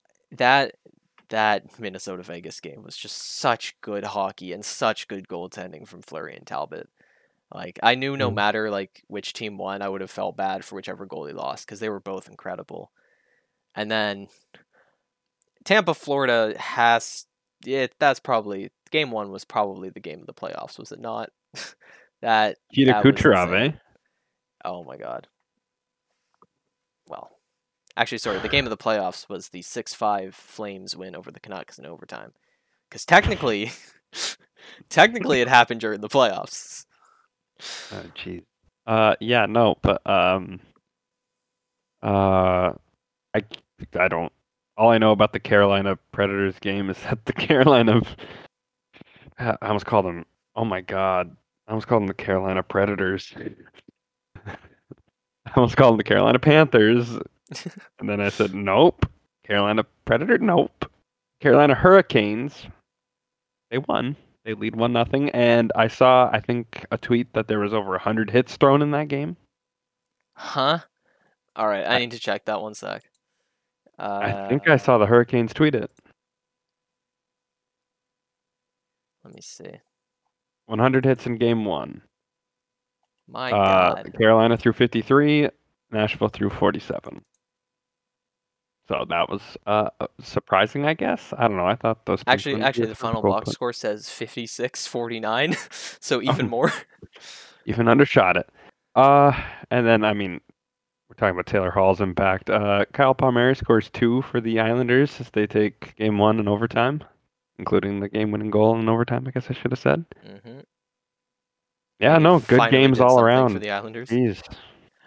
that that Minnesota Vegas game was just such good hockey and such good goaltending from Fleury and Talbot. Like I knew no Mm. matter like which team won, I would have felt bad for whichever goalie lost because they were both incredible. And then Tampa, Florida has it. That's probably game one was probably the game of the playoffs, was it not? that that Kucherov, eh? Oh my god. Well, actually, sorry. The game of the playoffs was the six-five Flames win over the Canucks in overtime. Because technically, technically, it happened during the playoffs. Oh, jeez. Uh, yeah, no, but um, uh, I, I don't, all I know about the Carolina Predators game is that the Carolina, I almost called them. Oh my god, I almost called them the Carolina Predators. I almost called them the Carolina Panthers, and then I said nope. Carolina Predator, nope. Carolina Hurricanes, they won. They lead one nothing, and I saw I think a tweet that there was over hundred hits thrown in that game. Huh? All right, I need to check that one sec. Uh, I think I saw the Hurricanes tweet it. Let me see. 100 hits in game one. My Uh, God. Carolina threw 53, Nashville threw 47. So that was uh, surprising, I guess. I don't know. I thought those Actually, actually, the final box score says 56-49, so even Oh. more. even undershot it. Uh, and then I mean, we're talking about Taylor Hall's impact. Uh, Kyle Palmieri scores two for the Islanders as they take game one in overtime, including the game-winning goal in overtime. I guess I should have said. hmm Yeah, no, good games all around. for the Islanders. Jeez.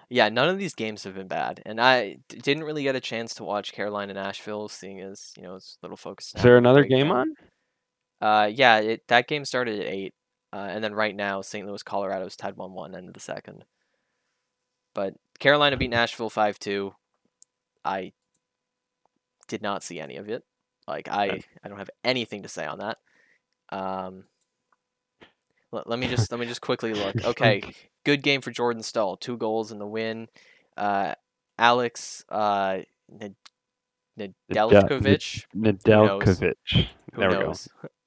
Yeah, none of these games have been bad, and I d- didn't really get a chance to watch Carolina Nashville, seeing as you know it's a little focused. Is there another game breakdown. on? Uh, yeah, it, that game started at eight, uh, and then right now St. Louis, Colorado is tied one one end of the second. But Carolina beat Nashville five two. I did not see any of it. Like I, I don't have anything to say on that. Um, let, let me just let me just quickly look. Okay, good game for Jordan Staal. Two goals in the win. Uh, Alex uh, Ned- Nedeljkovic. Nedeljkovic. There we go.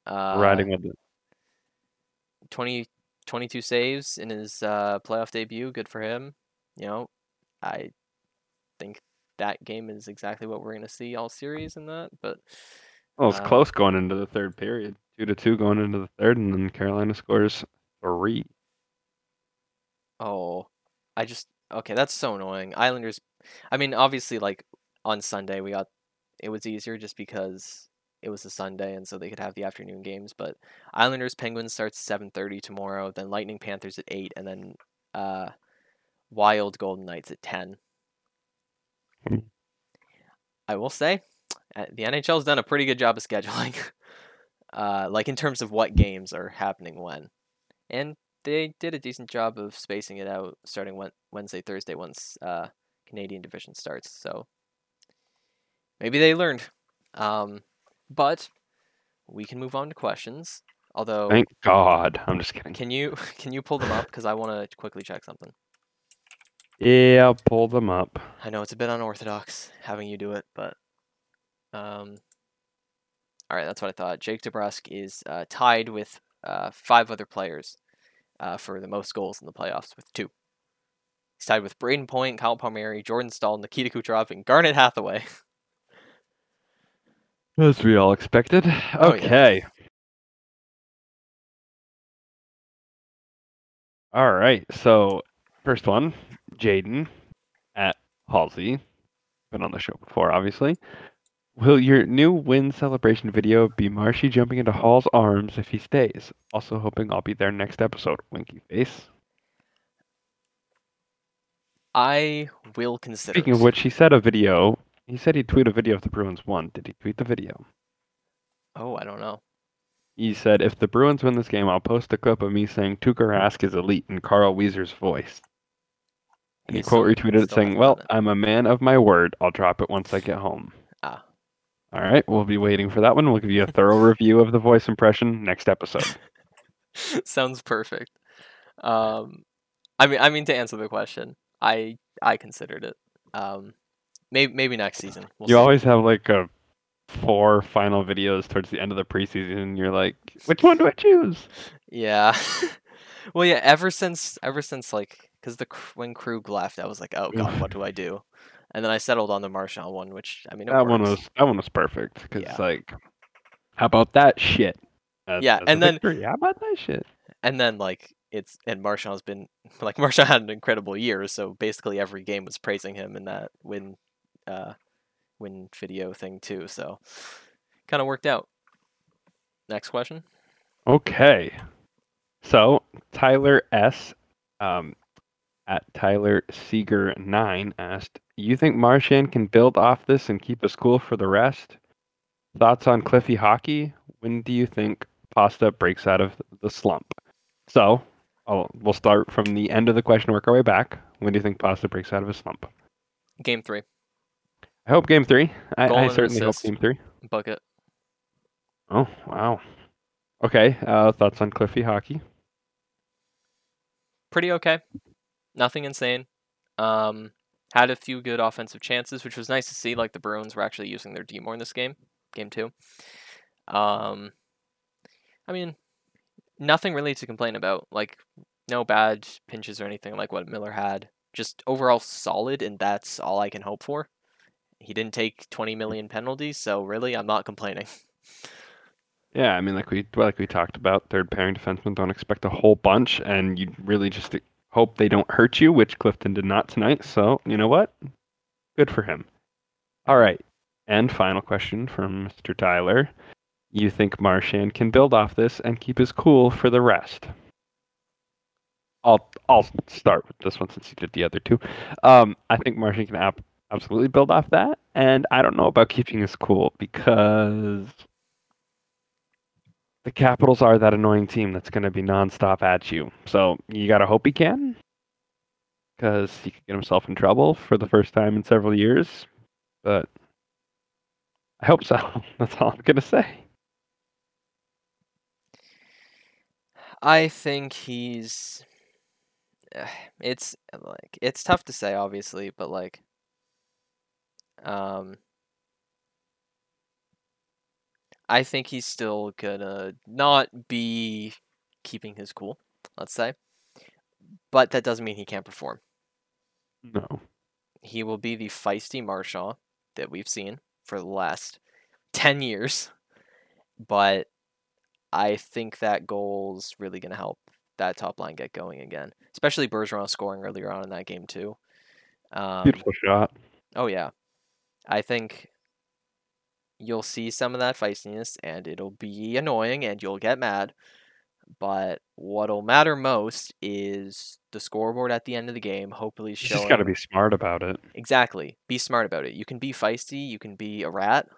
Uh, Riding with it. 20, 22 saves in his uh, playoff debut. Good for him. You know, I think that game is exactly what we're going to see all series in that. But Well, it's uh, close going into the third period. Two to two going into the third, and then Carolina scores three. oh, I just okay. That's so annoying. Islanders. I mean, obviously, like on Sunday we got it was easier just because it was a Sunday and so they could have the afternoon games. But Islanders Penguins starts seven thirty tomorrow. Then Lightning Panthers at eight, and then uh, Wild Golden Knights at ten. Hmm. I will say, uh, the NHL's done a pretty good job of scheduling, uh, like in terms of what games are happening when, and they did a decent job of spacing it out, starting Wed- Wednesday, Thursday once uh, Canadian division starts. So maybe they learned, um, but we can move on to questions. Although, Thank God. I'm just kidding. can you can you pull them up because I want to quickly check something. Yeah, I'll pull them up. I know it's a bit unorthodox having you do it, but um, all right, that's what I thought. Jake DeBrusk is uh, tied with uh, five other players uh, for the most goals in the playoffs with two. He's tied with Brayden Point, Kyle Palmieri, Jordan Staal, Nikita Kucherov, and Garnet Hathaway. As we all expected. Oh, yeah. Okay. All right. So, first one, Jaden at Halsey. Been on the show before, obviously. Will your new win celebration video be Marshy jumping into Hall's arms if he stays? Also hoping I'll be there next episode. Winky face. I will consider. Speaking of which, he said a video. He said he'd tweet a video if the Bruins won. Did he tweet the video? oh, I don't know. He said, if the Bruins win this game, I'll post a clip of me saying Tuukka Rask is elite in Carl Wheezer's voice. And he He's quote retweeted it saying, Well, I'm a man of my word. I'll drop it once I get home. All right, we'll be waiting for that one. We'll give you a thorough review of the voice impression next episode. Sounds perfect. Um, I mean, I mean to answer the question, I I considered it. Um, maybe maybe next season. We'll you see. always have like a four final videos towards the end of the preseason, and you're like, which one do I choose? Yeah. well, yeah. Ever since, ever since, like, because the when Krug left, I was like, oh god, what do I do? And then I settled on the Marchand one, which I mean, it That one was that one was perfect because Yeah. like, how about that shit? As- Yeah, a and then- victory. how about that shit? And then like it's and Marchand's been like Marchand had an incredible year, so basically every game was praising him in that win, uh, win video thing too. So kind of worked out. Next question. Okay. So Tyler S. Um, at Tyler Seeger nine asked, "You think Marchand can build off this and keep us cool for the rest? Thoughts on Cliffy hockey? When do you think Pasta breaks out of the slump?" So, I'll, we'll start from the end of the question, work our way back. When do you think Pasta breaks out of a slump? Game three. I hope game three. I, I certainly hope game three. Bucket. Oh wow. Okay. Uh, thoughts on Cliffy hockey? Pretty okay. Nothing insane. Um, had a few good offensive chances, which was nice to see. Like the Bruins were actually using their D more in this game, game two. Um, I mean, nothing really to complain about. Like no bad pinches or anything like what Miller had. Just overall solid, and that's all I can hope for. He didn't take 20 million penalties, so really, I'm not complaining. Yeah, I mean, like we like we talked about, third pairing defensemen don't expect a whole bunch, and you really just hope they don't hurt you, which Clifton did not tonight. So you know what? Good for him. All right, and final question from Mr. Tyler: You think Marchand can build off this and keep his cool for the rest? I'll I'll start with this one since you did the other two. Um, I think Marchand can ab- absolutely build off that, and I don't know about keeping his cool because the Capitals are that annoying team that's going to be nonstop at you. So you got to hope he can, because he could get himself in trouble for the first time in several years. But I hope so. That's all I'm going to say. I think he's. It's like it's tough to say, obviously, but like, um, I think he's still gonna not be keeping his cool. Let's say, but that doesn't mean he can't perform. No. He will be the feisty Marchand that we've seen for the last ten years, but I think that goal's really gonna help that top line get going again, especially Bergeron scoring earlier on in that game too. Um, Beautiful shot. Oh yeah, I think you'll see some of that feistiness, and it'll be annoying, and you'll get mad. But what'll matter most is the scoreboard at the end of the game. Hopefully, You showing just got to be smart about it. exactly. Be smart about it. You can be feisty. You can be a rat,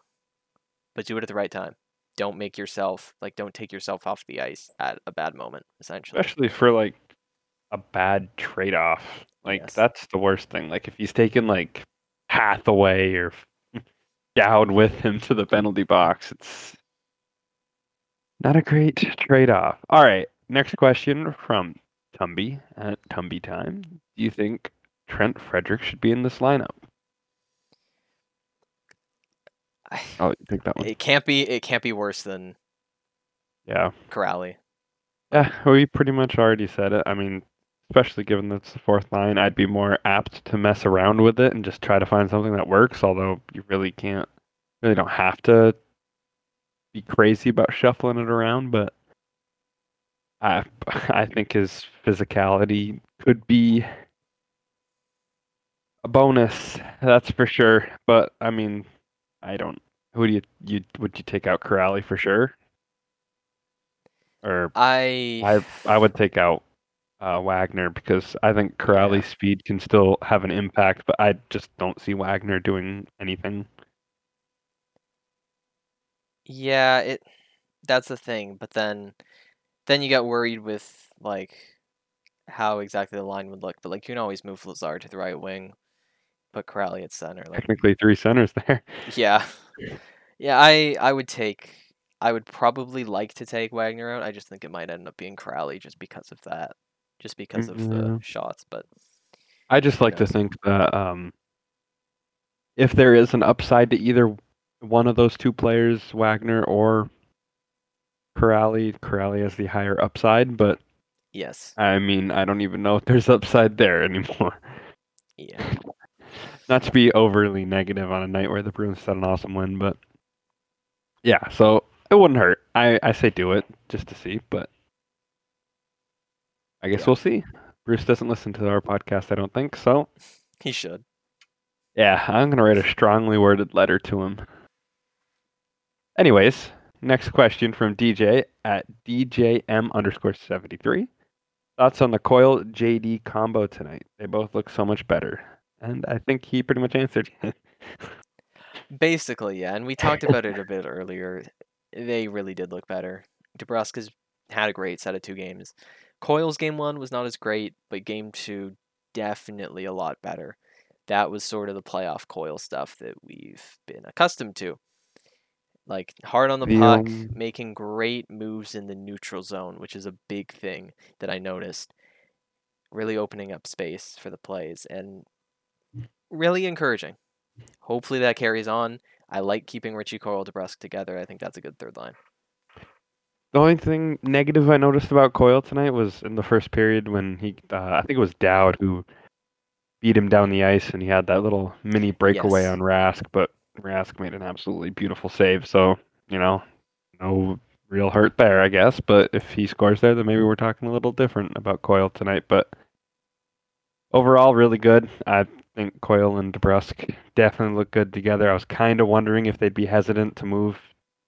but do it at the right time. Don't make yourself like don't take yourself off the ice at a bad moment. Essentially, Especially for like a bad trade off. Like Yes. that's the worst thing. Like if he's taken like Hathaway or Dowd with him to the penalty box, it's not a great trade off. All right. Next question from Tumby at Tumby Time. Do you think Trent Frederic should be in this lineup? Oh, take that one. it can't be. It can't be worse than Yeah. Kuraly. Yeah, we pretty much already said it. I mean, especially given that it's the fourth line, I'd be more apt to mess around with it and just try to find something that works. Although you really can't, really don't have to be crazy about shuffling it around. But I, I think his physicality could be a bonus. That's for sure. But I mean, I don't. Who do you you would you take out Kuraly for sure? Or I I I would take out uh, Wagner because I think Kuraly's speed can still have an impact, but I just don't see Wagner doing anything. Yeah, it that's the thing, but then then you got worried with like how exactly the line would look. But like you can always move Lazar to the right wing, put Kuraly at center. Like Technically, three centers there. yeah. Yeah, I I would take I would probably like to take Wagner out. I just think it might end up being Kuraly just because of that. Just because of the shots, but I just like to think that um, if there is an upside to either one of those two players, Wagner or Kuraly, Kuraly has the higher upside, but yes. I mean, I don't even know if there's upside there anymore. Yeah. Not to be overly negative on a night where the Bruins had an awesome win, but yeah, so it wouldn't hurt. I, I say do it just to see, but I guess Yeah. we'll see. Bruce doesn't listen to our podcast, I don't think. So He should. yeah, I'm gonna write a strongly worded letter to him. Anyways, next question from DJ at DJM underscore seventy three. Thoughts on the Coyle JD combo tonight? They both look so much better, and I think he pretty much answered. Basically, yeah, and we talked about it a bit earlier. They really did look better. DeBrusk has had a great set of two games. Coyle's game one was not as great, but game two definitely a lot better. That was sort of the playoff Coyle stuff that we've been accustomed to. Like hard on the The, puck, um, making great moves in the neutral zone, which is a big thing that I noticed. Really opening up space for the plays and really encouraging. Hopefully that carries on. I like keeping Ritchie Coyle DeBrusk together. I think that's a good third line. The only thing negative I noticed about Coyle tonight was in the first period when he, uh, I think it was Dowd who beat him down the ice, and he had that little mini breakaway Yes. on Rask, but Rask made an absolutely beautiful save. So you know, no real hurt there, I guess. But if he scores there, then maybe we're talking a little different about Coyle tonight. But overall, really good. I think Coyle and DeBrusk definitely look good together. I was kind of wondering if they'd be hesitant to move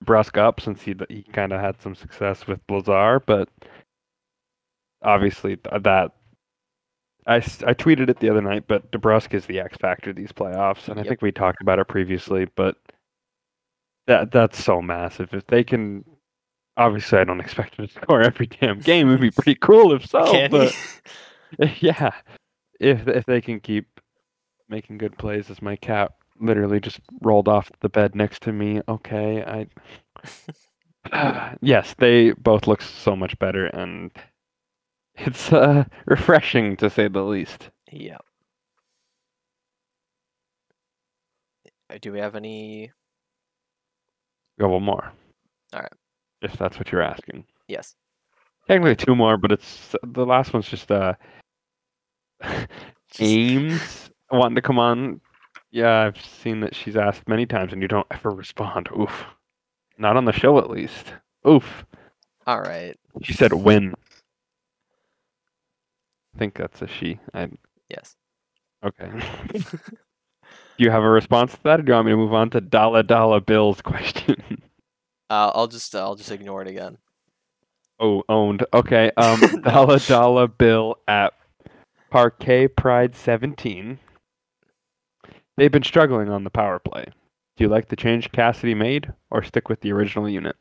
Brusque up since he he kind of had some success with Lazar, but obviously th- that I tweeted it the other night, but DeBrusk is the X factor these playoffs, and I Yep. think we talked about it previously, but that that's so massive. If they can, obviously, I don't expect him to score every damn game. It'd be pretty cool if so, he? but yeah, if if they can keep making good plays, as my cat literally just rolled off the bed next to me. Okay, I yes, they both look so much better, and it's uh, refreshing to say the least. yeah. Uh, Do we have any? Go one more. Alright. If that's what you're asking. Yes. Technically two more, but it's the last one's just uh Just- Ames wanting to come on. Yeah, I've seen that she's asked many times and you don't ever respond. Oof. Not on the show at least. Oof. All right. She said when. I think that's a she. I Yes. okay. Do you have a response to that or do you want me to move on to Dollar Dollar Bill's question? Uh, I'll just I'll just ignore it again. Oh, owned. Okay. Um, dollar dollar bill at Parquet Pride 17. They've been struggling on the power play. Do you like the change Cassidy made, or stick with the original unit?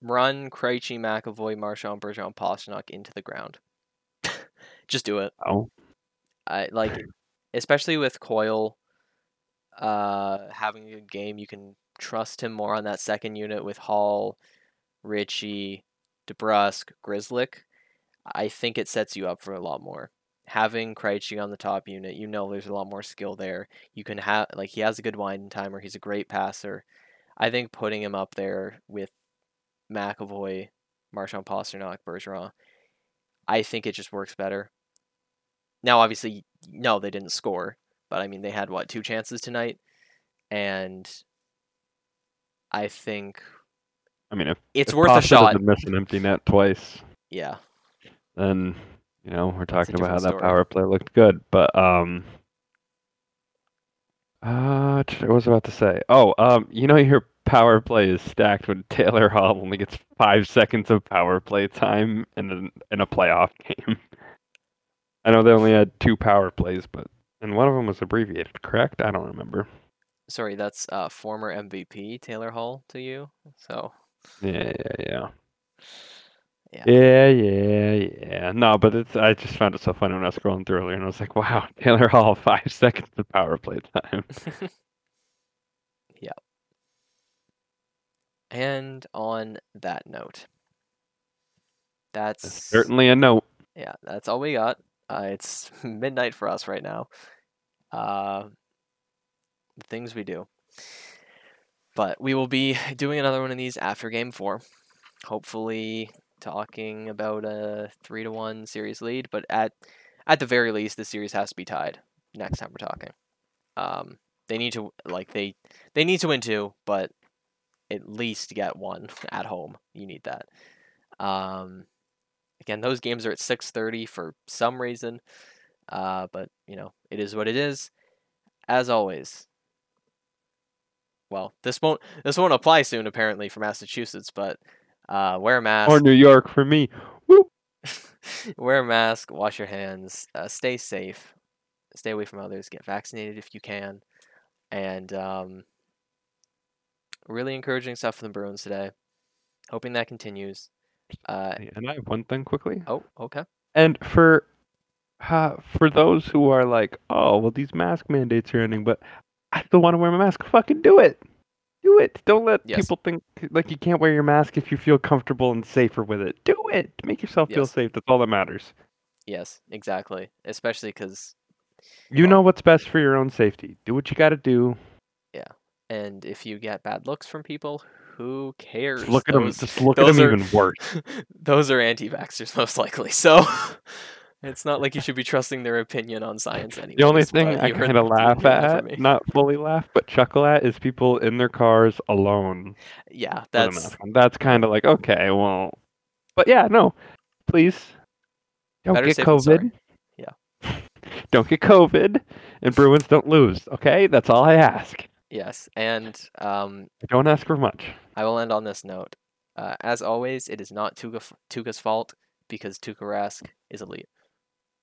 Run Krejci, McAvoy, Marchand, Bergeron, Pastrnak into the ground. just do it. Oh, I like, especially with Coyle, uh, having a good game. You can trust him more on that second unit with Hall, Ritchie, DeBrusk, Grzelcyk. I think it sets you up for a lot more. Having Krejci on the top unit, you know there's a lot more skill there. You can have like he has a good winding timer. He's a great passer. I think putting him up there with McAvoy, Marchand Pastrnak, Bergeron, I think it just works better. Now, obviously, no, they didn't score, but I mean, they had what two chances tonight, and I think I mean, if it's if worth a shot. doesn't miss an empty net twice, Yeah, then you know we're talking about how different that power play looked good. But um, uh, what was I about to say? Oh, um, you know your power play is stacked when Taylor Hall only gets five seconds of power play time in a, in a playoff game. I know they only had two power plays, but and one of them was abbreviated, correct? I don't remember. sorry, that's uh, former MVP Taylor Hall to you. So Yeah, yeah, yeah. Yeah. Yeah, yeah, yeah. No, but it's I just found it so funny when I was scrolling through earlier and I was like, wow, Taylor Hall five seconds of power play time. Yep. And on that note, that's That's certainly a note. yeah, that's all we got. Uh, it's midnight for us right now. Uh, the things we do. But we will be doing another one of these after game four. Hopefully, talking about a three to one series lead. But at at the very least, the series has to be tied next time we're talking. Um, they need to like they they need to win two, but at least get one at home. You need that. Um, again, those games are at six thirty for some reason. Uh, but you know, it is what it is. As always. Well, this won't this won't apply soon apparently for Massachusetts, but uh, wear a mask. Or New York for me. Woo! wear a mask, wash your hands, uh, stay safe, stay away from others, get vaccinated if you can, and um, really encouraging stuff from the Bruins today. Hoping that continues. Uh, And I have one thing quickly. oh, okay. And for uh, for those who are like, oh, well, these mask mandates are ending, but I still want to wear my mask. Fucking do it. Do it. Don't let Yes. people think like you can't wear your mask if you feel comfortable and safer with it. Do it. Make yourself feel safe. That's all that matters. Yes, exactly. Especially because, You Well- know what's best for your own safety. Do what you got to do. Yeah, and if you get bad looks from people, who cares? Just look at them. Just look at them are- even worse. those are anti-vaxxers most likely. So it's not like you should be trusting their opinion on science anymore. The only thing I kind of laugh at, not fully laugh, but chuckle at, is people in their cars alone. yeah, that's that's kind of like okay, well, but yeah, no, please don't Better get safe than sorry. COVID. Yeah, don't get COVID, and Bruins don't lose. Okay, that's all I ask. yes, and um, I don't ask for much. I will end on this note. Uh, as always, it is not Tuukka, Tuukka's fault because Tuukka Rask is elite.